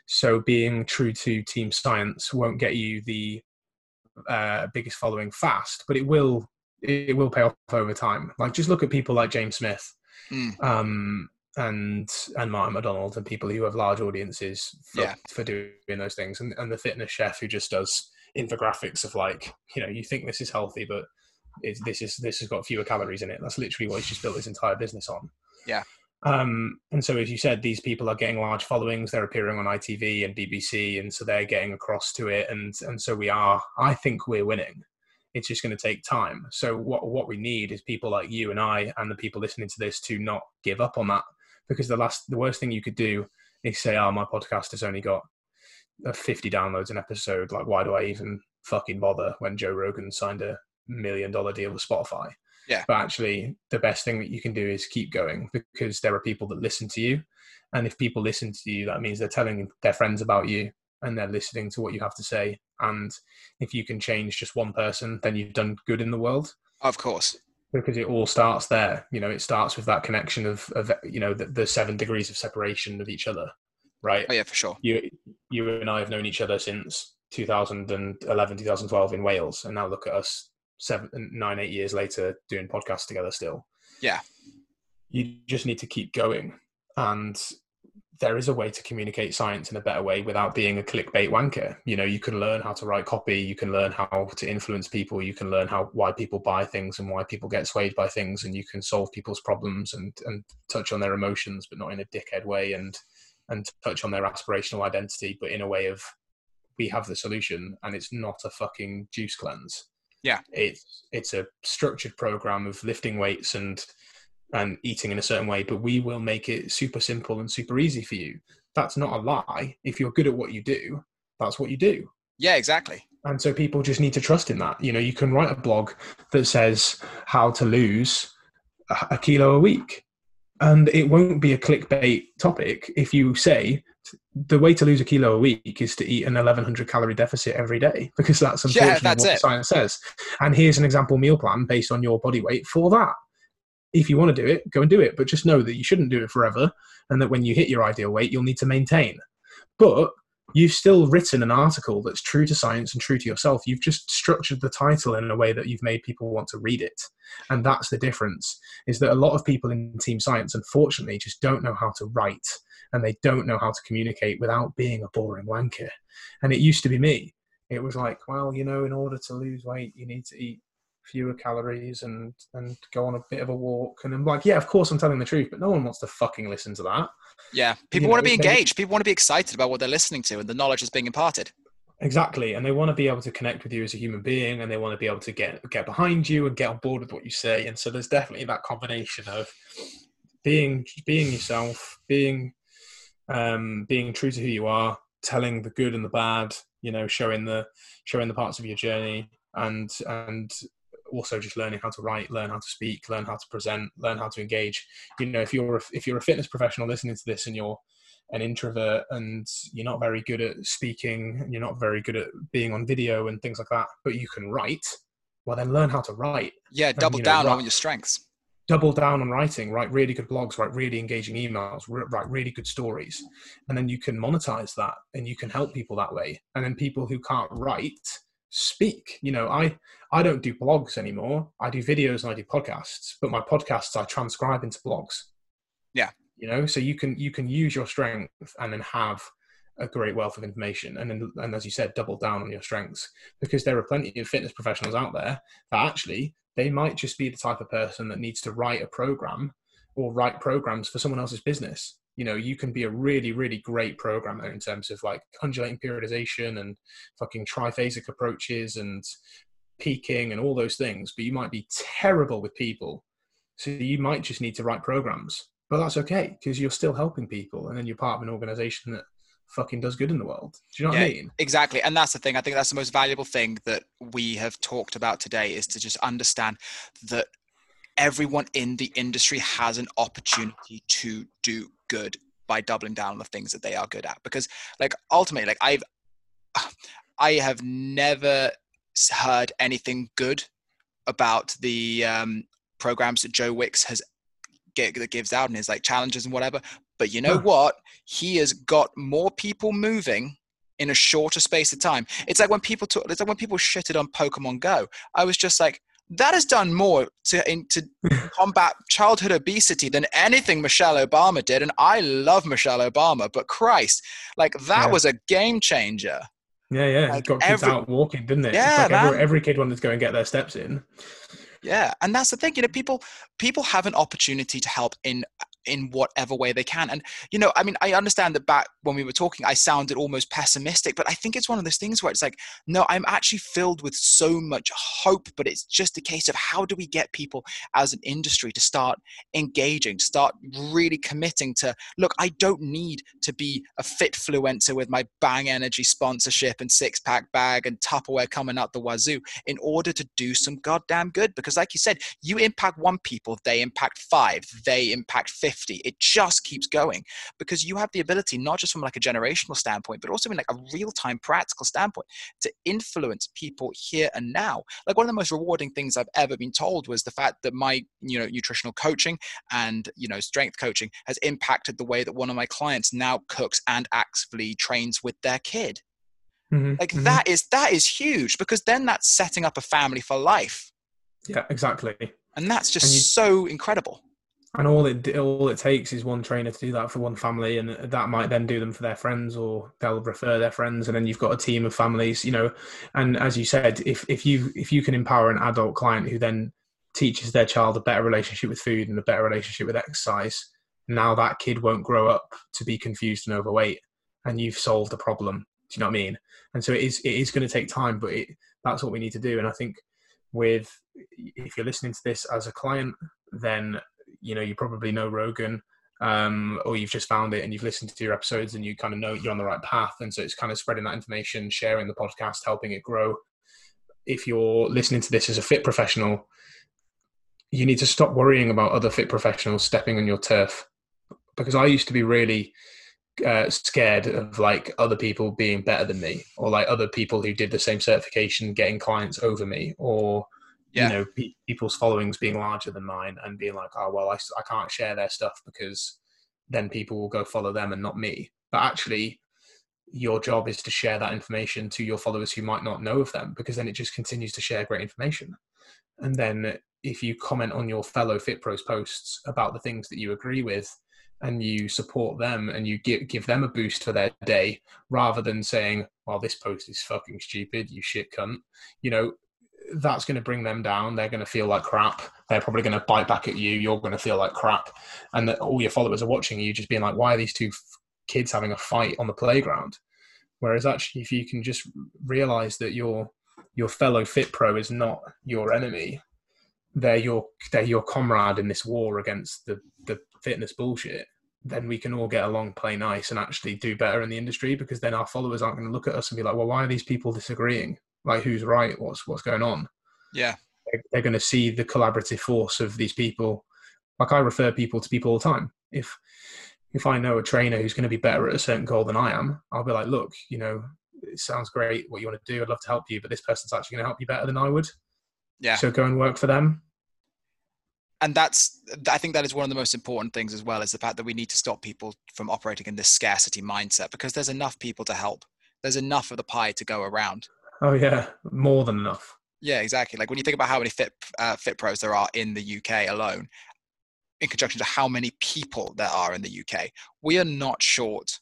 so, being true to team science won't get you the uh, biggest following fast, but it will it will pay off over time. Like just look at people like James Smith. Mm. Um, and and Martin MacDonald and people who have large audiences for, Yeah. for doing those things and, and the fitness chef who just does infographics of like you know you think this is healthy but this is this has got fewer calories in it that's literally what he's just built his entire business on Yeah. um and so as you said these people are getting large followings they're appearing on itv and bbc and so they're getting across to it and and so we are i think we're winning it's just going to take time. So what what we need is people like you and i and the people listening to this to not give up on that. Because the last the worst thing you could do is say oh my podcast has only got uh, 50 downloads an episode. Like why do i even fucking bother when joe rogan signed a million dollar deal with spotify? Yeah. but actually the best thing that you can do is keep going because there are people that listen to you. And if people listen to you that means they're telling their friends about you and they're listening to what you have to say and if you can change just one person then you've done good in the world Of course. because it all starts there. You know, it starts with that connection of, of you know, the, the seven degrees of separation of each other, right? Oh, yeah, for sure. You, you and I have known each other since 2011, 2012 in Wales, and now look at us seven, nine, eight years later doing podcasts together still. Yeah. You just need to keep going, and there is a way to communicate science in a better way without being a clickbait wanker. You know, you can learn how to write copy, you can learn how to influence people, you can learn how why people buy things and why people get swayed by things, and you can solve people's problems and and touch on their emotions, but not in a dickhead way, and and touch on their aspirational identity, but in a way of we have the solution, and it's not a fucking juice cleanse. Yeah. it's it's a structured program of lifting weights and and eating in a certain way, but we will make it super simple and super easy for you. That's not a lie. If you're good at what you do, that's what you do. Yeah, exactly. And so people just need to trust in that. You know, you can write a blog that says how to lose a kilo a week. And it won't be a clickbait topic if you say the way to lose a kilo a week is to eat an 1100 calorie deficit every day because that's Yeah, that's what it. science says. And here's an example meal plan based on your body weight for that. If you want to do it, go and do it, but just know that you shouldn't do it forever and that when you hit your ideal weight, you'll need to maintain. But you've still written an article that's true to science and true to yourself. You've just structured the title in a way that you've made people want to read it. And that's the difference is that a lot of people in team science, unfortunately, just don't know how to write and they don't know how to communicate without being a boring wanker. And it used to be me. It was like, well, you know, in order to lose weight, you need to eat fewer calories and and go on a bit of a walk and I'm like yeah of course I'm telling the truth but no one wants to fucking listen to that Yeah. People You want to be they- engaged. People want to be excited about what they're listening to and the knowledge is being imparted. Exactly, and they want to be able to connect with you as a human being, and they want to be able to get get behind you and get on board with what you say. And so there's definitely that combination of being being yourself, being um, being true to who you are, telling the good and the bad, you know, showing the showing the parts of your journey, and and also just learning how to write, learn how to speak, learn how to present, learn how to engage. You know, if you're a, if you're a fitness professional listening to this and you're an introvert and you're not very good at speaking and you're not very good at being on video and things like that, but you can write, well then learn how to write. Yeah, double and, down know, on your strengths. Double down on writing, write really good blogs, write really engaging emails, write really good stories. And then you can monetize that and you can help people that way. And then people who can't write speak. You know, I I don't do blogs anymore. I do videos and I do podcasts, but my podcasts I transcribe into blogs. Yeah. You know, so you can you can use your strength and then have a great wealth of information and then and as you said double down on your strengths because there are plenty of fitness professionals out there that actually they might just be the type of person that needs to write a program or write programs for someone else's business you know you can be a really really great programmer in terms of like undulating periodization and fucking triphasic approaches and peaking and all those things but you might be terrible with people so you might just need to write programs but that's okay because you're still helping people and then you're part of an organization that fucking does good in the world. Do you know yeah, what I mean? Exactly. And that's the thing. I think that's the most valuable thing that we have talked about today is to just understand that everyone in the industry has an opportunity to do good by doubling down on the things that they are good at. Because like ultimately, like I've I have never heard anything good about the um, programs that Joe Wicks has get, that gives out and his like challenges and whatever. But you know what? He has got more people moving in a shorter space of time. It's like when people talk, it's like when people shitted on Pokemon Go. I was just like, that has done more to in, to combat childhood obesity than anything Michelle Obama did. And I love Michelle Obama, but Christ, like that yeah. was a game changer. Yeah, yeah, like, it got kids every, out walking, didn't it? Yeah, like every, every, kid wanted to go and get their steps in. Yeah, and that's the thing. You know, people people have an opportunity to help in in whatever way they can. And, you know, I mean, I understand that back when we were talking, I sounded almost pessimistic, but I think it's one of those things where it's like, no, I'm actually filled with so much hope, but it's just a case of how do we get people as an industry to start engaging, to start really committing to, look, I don't need to be a fitfluencer with my bang energy sponsorship and six pack bag and Tupperware coming out the wazoo in order to do some goddamn good. Because, like you said, you impact one people, they impact five, they impact 50 50 it just keeps going because you have the ability not just from like a generational standpoint but also in like a real-time practical standpoint to influence people here and now. Like one of the most rewarding things i've ever been told was the fact that my you know nutritional coaching and you know strength coaching has impacted the way that one of my clients now cooks and actively trains with their kid. Mm-hmm, like mm-hmm. That is that is huge because then that's setting up a family for life. Yeah exactly. And that's just and you, so incredible and all it all it takes is one trainer to do that for one family, and that might then do them for their friends, or they'll refer their friends, and then you've got a team of families, you know. And as you said, if if you if you can empower an adult client who then teaches their child a better relationship with food and a better relationship with exercise, now that kid won't grow up to be confused and overweight, and you've solved the problem. Do you know what I mean? And so it is it is going to take time, but it, that's what we need to do. And I think with if you're listening to this as a client, then you know you probably know Rogan um, or you've just found it and you've listened to your episodes and you kind of know you're on the right path. And so it's kind of spreading that information sharing the podcast helping it grow. If you're listening to this as a fit professional you need to stop worrying about other fit professionals stepping on your turf. Because i used to be really uh, scared of like other people being better than me or like other people who did the same certification getting clients over me or yeah. you know pe- people's followings being larger than mine and being like oh well I, I can't share their stuff because then people will go follow them and not me but actually your job is to share that information to your followers who might not know of them because then it just continues to share great information and then if you comment on your fellow fit pros posts about the things that you agree with and you support them and you give, give them a boost for their day rather than saying well this post is fucking stupid you shit cunt you know that's going to bring them down. They're going to feel like crap. They're probably going to bite back at you. You're going to feel like crap. And that all your followers are watching you, just being like, why are these two kids having a fight on the playground? Whereas actually, if you can just realize that your your fellow fit pro is not your enemy, they're your they're your comrade in this war against the the fitness bullshit. Then we can all get along, play nice, and actually do better in the industry. Because then our followers aren't going to look at us and be like, "Well, why are these people disagreeing? Like who's right, what's what's going on. Yeah. they're, they're going to see the collaborative force of these people. Like I refer people to people all the time. If if I know a trainer who's going to be better at a certain goal than I am, I'll be like, look, you know, it sounds great what you want to do. I'd love to help you, but this person's actually going to help you better than I would. Yeah. So go and work for them. And that's, I think that is one of the most important things as well, is the fact that we need to stop people from operating in this scarcity mindset because there's enough people to help. There's enough of the pie to go around. Oh yeah, more than enough. Yeah, exactly. Like when you think about how many fit uh, fit pros there are in the UK alone, in conjunction to how many people there are in the UK, we are not short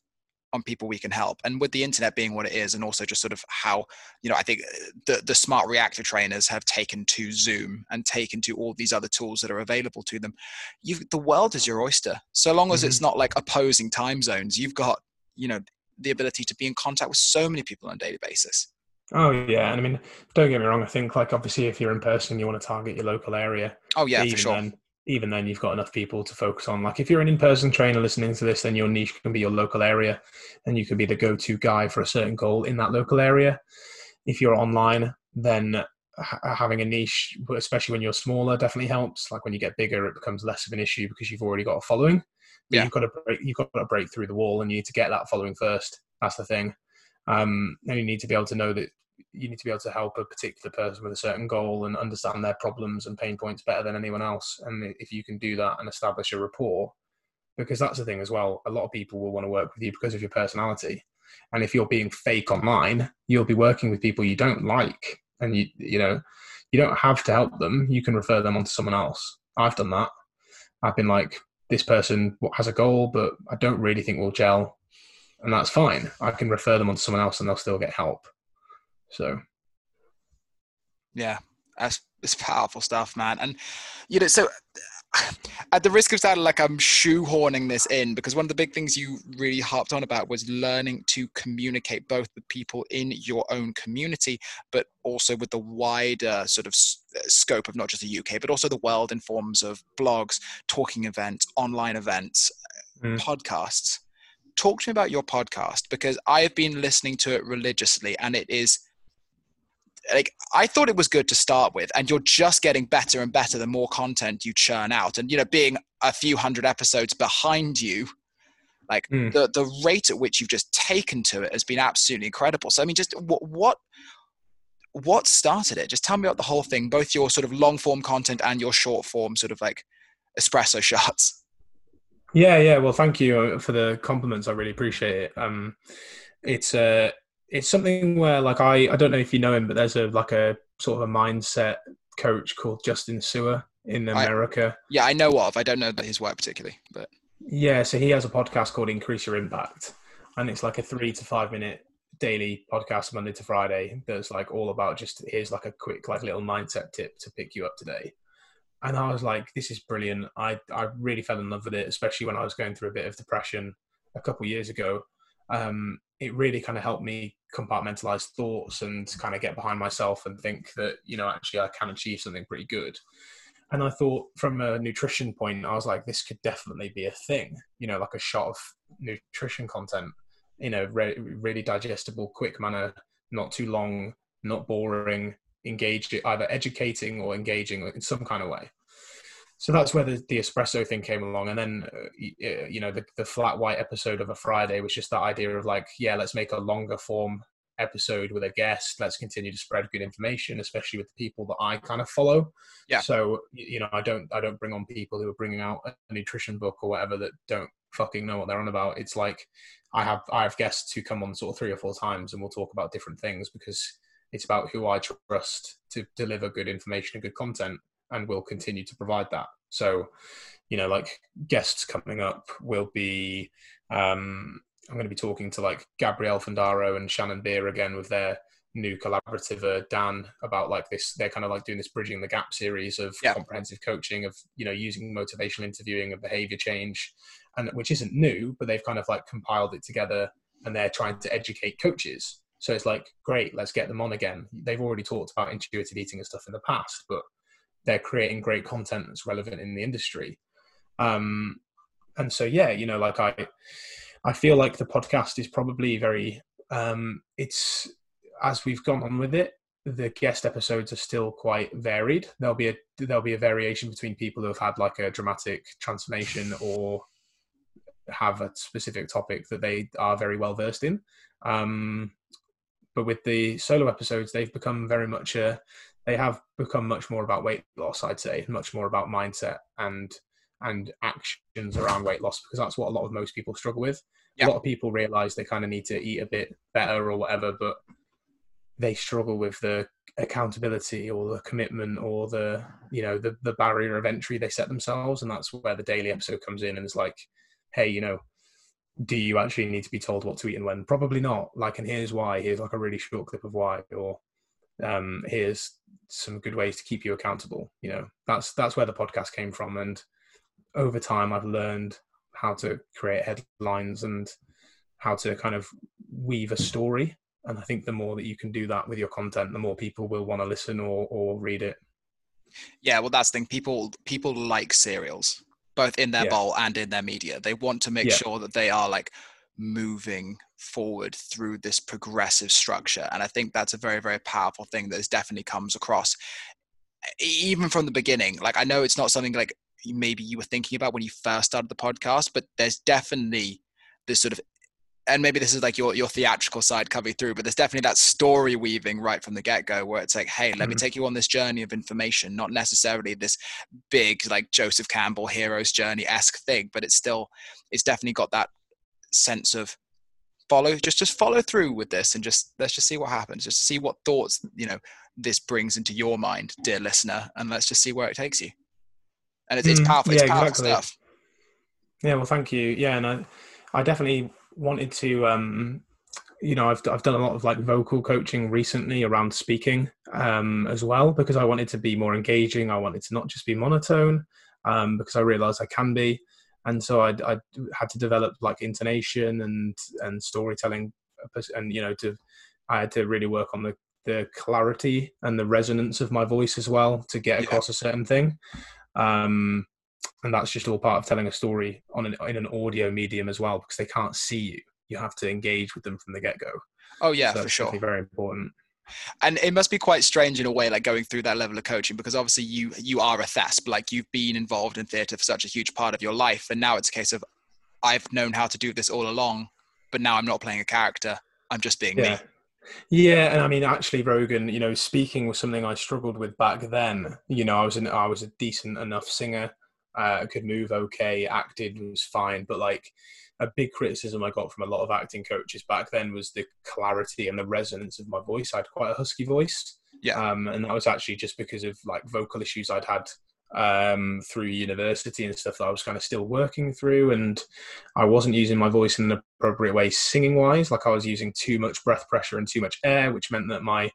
on people we can help. And with the internet being what it is, and also just sort of how, you know, I think uh, the, the smart reactor trainers have taken to Zoom and taken to all these other tools that are available to them. You've, the world is your oyster. So long as mm-hmm. it's not like opposing time zones, you've got, you know, the ability to be in contact with so many people on a daily basis. Oh yeah, and I mean, don't get me wrong. I think like obviously, if you're in person, you want to target your local area. Oh yeah, for sure. Then, even then you've got enough people to focus on. Like if you're an in-person trainer listening to this, then your niche can be your local area, and you can be the go-to guy for a certain goal in that local area. If you're online, then having a niche, especially when you're smaller, definitely helps. Like when you get bigger, it becomes less of an issue because you've already got a following. But yeah. you've got to break, you've got to break through the wall, and you need to get that following first. That's the thing. Um, and you need to be able to know that you need to be able to help a particular person with a certain goal and understand their problems and pain points better than anyone else. And if you can do that and establish a rapport, because that's the thing as well, a lot of people will want to work with you because of your personality. And if you're being fake online, you'll be working with people you don't like, and you you know you don't have to help them. You can refer them on to someone else. I've done that. I've been like, this person has a goal, but I don't really think we'll gel, and that's fine. I can refer them on to someone else, and they'll still get help. So, yeah, that's it's powerful stuff, man. And you know, so at the risk of sounding like I'm shoehorning this in, because one of the big things you really harped on about was learning to communicate both with people in your own community, but also with the wider sort of scope of not just the UK, but also the world in forms of blogs, talking events, online events, mm. podcasts. Talk to me about your podcast because I have been listening to it religiously and it is like I thought it was good to start with, and you're just getting better and better the more content you churn out. And you know, being a few hundred episodes behind you, like mm. the the rate at which you've just taken to it has been absolutely incredible. So I mean, just what what what started it? Just tell me about the whole thing, both your sort of long form content and your short form sort of like espresso shots. Yeah, yeah. Well, thank you for the compliments. I really appreciate it. Um, it's uh, it's something where like I I don't know if you know him, but there's a like a sort of a mindset coach called Justin Su'a in America. I, yeah, I know of. I don't know his work particularly, but yeah. So he has a podcast called Increase Your Impact, and it's like a three to five minute daily podcast Monday to Friday that's like all about just here's like a quick like little mindset tip to pick you up today. And I was like, this is brilliant. I I really fell in love with it, especially when I was going through a bit of depression a couple years ago. Um, it really kind of helped me compartmentalize thoughts and kind of get behind myself and think that you know actually I can achieve something pretty good. And I thought from a nutrition point, I was like, this could definitely be a thing. You know, like a shot of nutrition content. You know, re- really digestible, quick manner, not too long, not boring, engaged, either educating or engaging in some kind of way. So that's where the, the espresso thing came along. And then uh, you know the, the flat white episode of a friday was just that idea of like yeah let's make a longer form episode with a guest. Let's continue to spread good information especially with the people that i kind of follow. Yeah. So you know i don't i don't bring on people who are bringing out a nutrition book or whatever that don't fucking know what they're on about. It's like i have i have guests who come on sort of three or four times and we'll talk about different things because it's about who i trust to deliver good information and good content and we'll continue to provide that. So, you know, like guests coming up will be, um, I'm going to be talking to like Gabrielle Fundaro and Shannon Beer again with their new collaborative uh, Dan about like this. They're kind of like doing this bridging the gap series of yeah. comprehensive coaching of you know using motivational interviewing and behavior change, and which isn't new, but they've kind of like compiled it together and they're trying to educate coaches. So it's like great, let's get them on again. They've already talked about intuitive eating and stuff in the past, but they're creating great content that's relevant in the industry. Um, and so, yeah, you know, like I, I feel like the podcast is probably very, um, it's as we've gone on with it, the guest episodes are still quite varied. There'll be a there'll be a variation between people who have had like a dramatic transformation or have a specific topic that they are very well versed in. Um, but with the solo episodes, they've become very much a they have become much more about weight loss. I'd say much more about mindset and and actions around weight loss because that's what a lot of most people struggle with. Yeah. A lot of people realize they kind of need to eat a bit better or whatever, but they struggle with the accountability or the commitment or the you know the the barrier of entry they set themselves and that's where the daily episode comes in and it's like hey you know do you actually need to be told what to eat and when? Probably not. Like and here's why. Here's like a really short clip of why or um here's some good ways to keep you accountable you know? That's that's where the podcast came from and over time i've learned how to create headlines and how to kind of weave a story and I think the more that you can do that with your content, the more people will want to listen or, or read it. Yeah, well, that's the thing. People people like serials, both in their yeah. bowl and in their media. They want to make yeah. sure that they are like moving forward through this progressive structure, and I think that's a very very powerful thing that definitely comes across, even from the beginning. Like I know it's not something like maybe you were thinking about when you first started the podcast, but there's definitely this sort of and maybe this is like your your theatrical side coming through, but there's definitely that story weaving right from the get go where it's like, hey, let mm-hmm. me take you on this journey of information, not necessarily this big like Joseph Campbell hero's journey esque thing, but it's still it's definitely got that sense of follow just just follow through with this and just let's just see what happens just see what thoughts you know this brings into your mind dear listener and let's just see where it takes you and it's, it's mm, powerful yeah, it's powerful exactly. stuff yeah well thank you yeah and i i definitely wanted to um you know I've I've done a lot of like vocal coaching recently around speaking um as well because I wanted to be more engaging. I wanted to not just be monotone um because I realized I can be. And so I I had to develop like intonation and and storytelling and you know to I had to really work on the the clarity and the resonance of my voice as well to get across yeah. a certain thing. Um and that's just all part of telling a story on an in an audio medium as well because they can't see you. You have to engage with them from the get-go. Oh yeah so for sure. very important. And it must be quite strange in a way like going through that level of coaching because obviously you you are a thesp like you've been involved in theatre for such a huge part of your life and now it's a case of i've known how to do this all along but now i'm not playing a character. I'm just being yeah. me yeah, and I mean, actually, Rogan, you know, speaking was something I struggled with back then. You know, I was an, I was a decent enough singer uh, could move okay, acted was fine, but like a big criticism I got from a lot of acting coaches back then was the clarity and the resonance of my voice. I had quite a husky voice, yeah, um, and that was actually just because of like vocal issues I'd had um, through university and stuff that I was kind of still working through, and I wasn't using my voice in an appropriate way singing wise. Like I was using too much breath pressure and too much air, which meant that my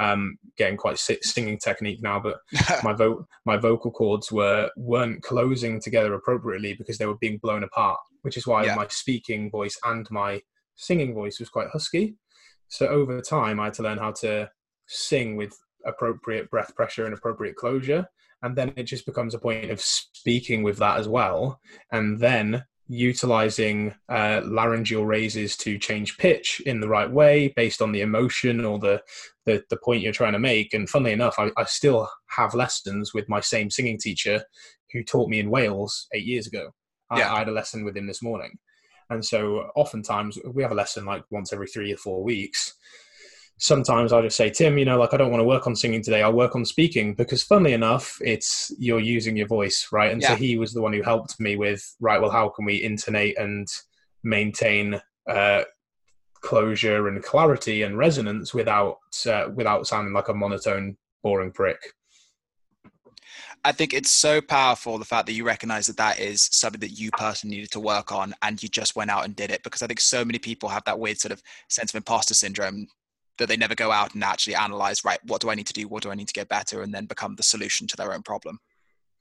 um, getting quite singing technique now, but my vo- my vocal cords were weren't closing together appropriately because they were being blown apart, which is why yeah. my speaking voice and my singing voice was quite husky. So over time, I had to learn how to sing with appropriate breath pressure and appropriate closure, and then it just becomes a point of speaking with that as well, and then utilizing uh, laryngeal raises to change pitch in the right way based on the emotion or the, the, the point you're trying to make. And funnily enough, I, I, still have lessons with my same singing teacher who taught me in Wales eight years ago. Yeah. I, I had a lesson with him this morning. And so oftentimes we have a lesson like once every three or four weeks sometimes I'll just say, Tim, you know, like I don't want to work on singing today. I'll work on speaking because, funnily enough, it's you're using your voice, right? And yeah. so he was the one who helped me with, right? Well, how can we intonate and maintain uh, closure and clarity and resonance without uh, without sounding like a monotone, boring prick? I think it's so powerful the fact that you recognize that that is something that you personally needed to work on and you just went out and did it because I think so many people have that weird sort of sense of imposter syndrome that they never go out and actually analyze right what do i need to do? What do i need to get better? and then become the solution to their own problem.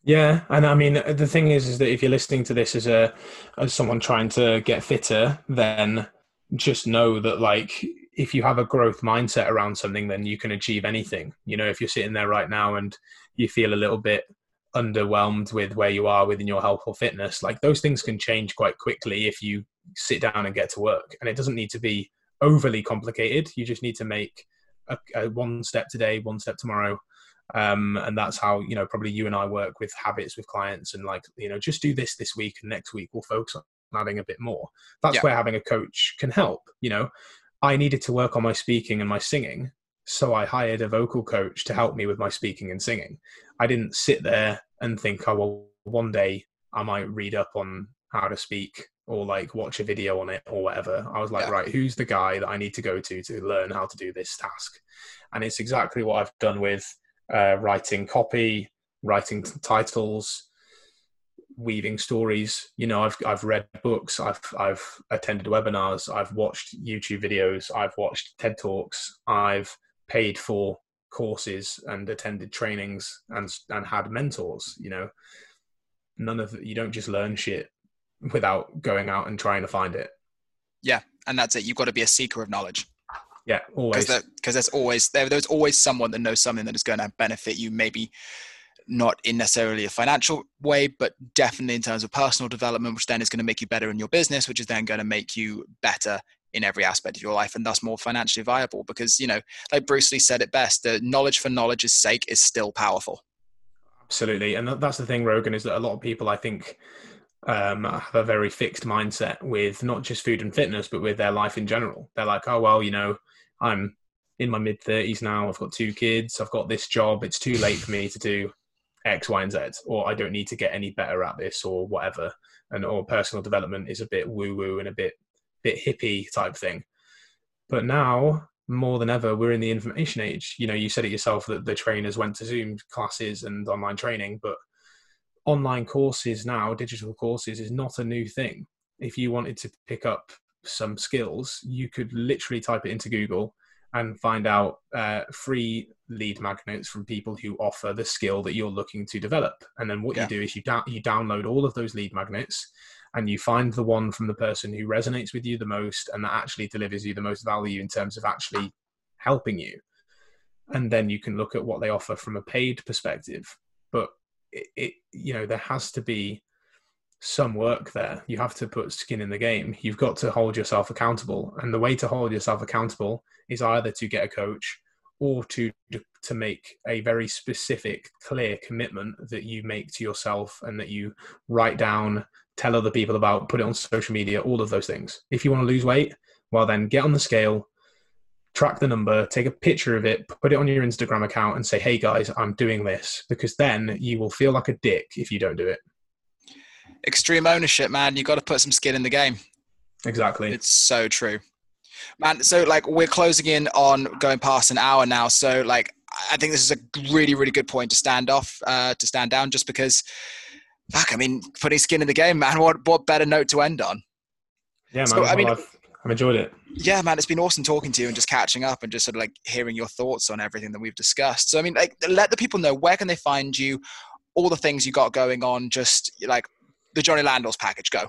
Yeah and i mean the thing is is that if you're listening to this as a as someone trying to get fitter then just know that like if you have a growth mindset around something then you can achieve anything. You know if you're sitting there right now and you feel a little bit underwhelmed with where you are within your health or fitness like those things can change quite quickly if you sit down and get to work. And it doesn't need to be overly complicated. You just need to make a, a one step today, one step tomorrow. Um, and that's how you know probably you and I work with habits with clients and like you know just do this this week and next week we'll focus on adding a bit more. That's yeah. where having a coach can help. You know, I needed to work on my speaking and my singing, so I hired a vocal coach to help me with my speaking and singing. I didn't sit there and think, oh well, one day I might read up on how to speak or like watch a video on it or whatever. I was like, yeah. right, who's the guy that I need to go to to learn how to do this task? And it's exactly what I've done with uh, writing copy, writing titles, weaving stories. You know, I've I've read books, I've I've attended webinars, I've watched YouTube videos, I've watched TED talks, I've paid for courses and attended trainings and and had mentors. You know, none of you don't just learn shit without going out and trying to find it. Yeah, and that's it. You've got to be a seeker of knowledge. Yeah, always. Because there's always there, there's always someone that knows something that is going to benefit you. Maybe not in necessarily a financial way, but definitely in terms of personal development, which then is going to make you better in your business, which is then going to make you better in every aspect of your life and thus more financially viable. Because, you know, like Bruce Lee said it best, the knowledge for knowledge's sake is still powerful. Absolutely. And that's the thing, Rogan, is that a lot of people, I think, um, have a very fixed mindset with not just food and fitness, but with their life in general. They're like, oh, well, you know, I'm in my mid 30s now. I've got two kids. I've got this job. It's too late for me to do X, Y, and Z, or I don't need to get any better at this, or whatever. And or personal development is a bit woo woo and a bit bit hippie type thing. But now, more than ever, we're in the information age. You know, you said it yourself that the trainers went to Zoom classes and online training, but online courses now, digital courses, is not a new thing. If you wanted to pick up some skills, you could literally type it into Google and find out uh, free lead magnets from people who offer the skill that you're looking to develop. And then what yeah. you do is you da- you download all of those lead magnets and you find the one from the person who resonates with you the most and that actually delivers you the most value in terms of actually helping you. And then you can look at what they offer from a paid perspective. It, it you know there has to be some work there. You have to put skin in the game. You've got to hold yourself accountable. And the way to hold yourself accountable is either to get a coach or to to make a very specific clear commitment that you make to yourself and that you write down tell other people about put it on social media all of those things if you want to lose weight well then get on the scale track the number take a picture of it put it on your instagram account and say hey guys i'm doing this because then you will feel like a dick if you don't do it extreme ownership, man. You got to put some skin in the game. Exactly. It's so true, man. So like we're closing in on going past an hour now. So like I think this is a really really good point to stand off, uh, to stand down, just because. Fuck, I mean, putting skin in the game, man. What what better note to end on? Yeah, man. So, I mean, I've, I've enjoyed it. Yeah, man, it's been awesome talking to you and just catching up and just sort of like hearing your thoughts on everything that we've discussed. So, I mean, like, let the people know where can they find you, all the things you got going on, just like the Johnny Landels package. Go.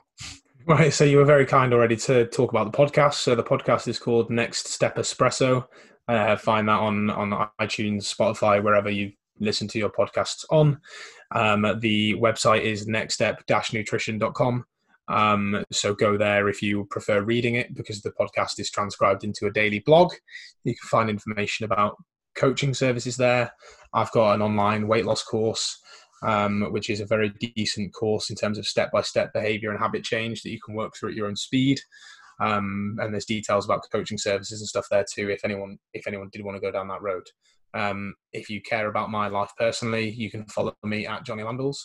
Right, so you were very kind already to talk about the podcast. So the podcast is called Next Step Espresso. Uh, find that on on iTunes, Spotify, wherever you listen to your podcasts on. Um, the website is nextstep-nutrition.com. Um, so go there if you prefer reading it because the podcast is transcribed into a daily blog. You can find information about coaching services there. I've got an online weight loss course um, which is a very decent course in terms of step by step behavior and habit change that you can work through at your own speed. Um, and there's details about coaching services and stuff there too. If anyone if anyone did want to go down that road, um, if you care about my life personally, you can follow me at Johnny Landels,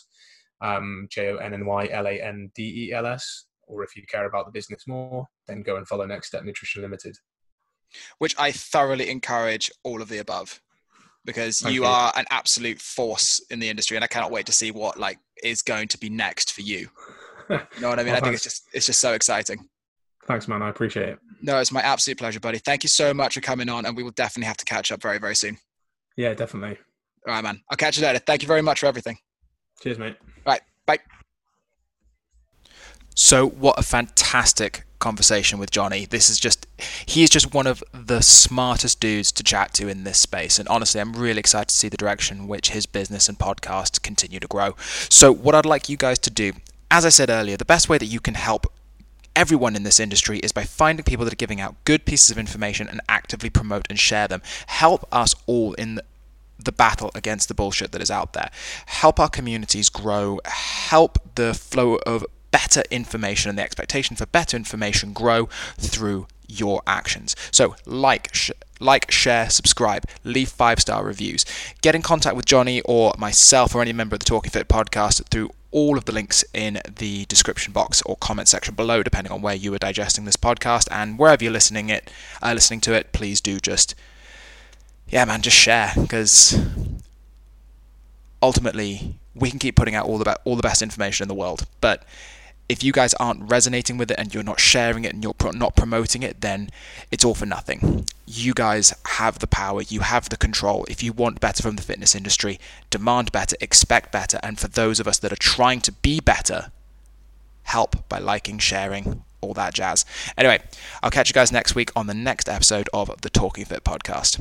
um, J O N N Y L A N D E L S. Or if you care about the business more, then go and follow Next Step Nutrition Limited. Which I thoroughly encourage all of the above because you are an absolute force in the industry, and I cannot wait to see what like is going to be next for you. You know what I mean? well, I think it's just it's just so exciting. Thanks, man. I appreciate it. No, it's my absolute pleasure, buddy. Thank you so much for coming on, and we will definitely have to catch up very, very soon. Yeah, definitely. All right, man. I'll catch you later. Thank you very much for everything. Cheers, mate. All right. Bye. So, what a fantastic conversation with Johnny. This is just, he is just one of the smartest dudes to chat to in this space. And honestly, I'm really excited to see the direction in which his business and podcast continue to grow. So, what I'd like you guys to do, as I said earlier, the best way that you can help everyone in this industry is by finding people that are giving out good pieces of information and actively promote and share them. Help us all in the, the battle against the bullshit that is out there. Help our communities grow. Help the flow of better information and the expectation for better information grow through your actions. So, like, sh- like, share, subscribe, leave five star reviews. Get in contact with Johnny or myself or any member of the Talking Fit podcast through all of the links in the description box or comment section below, depending on where you are digesting this podcast and wherever you're listening it, uh, listening to it. Please do just, yeah, man, just share because ultimately we can keep putting out all the be- all the best information in the world, but if you guys aren't resonating with it and you're not sharing it and you're pro- not promoting it, then it's all for nothing. You guys have the power, you have the control. If you want better from the fitness industry, demand better, expect better. And for those of us that are trying to be better, help by liking, sharing, all that jazz. Anyway, I'll catch you guys next week on the next episode of the Talking Fit podcast.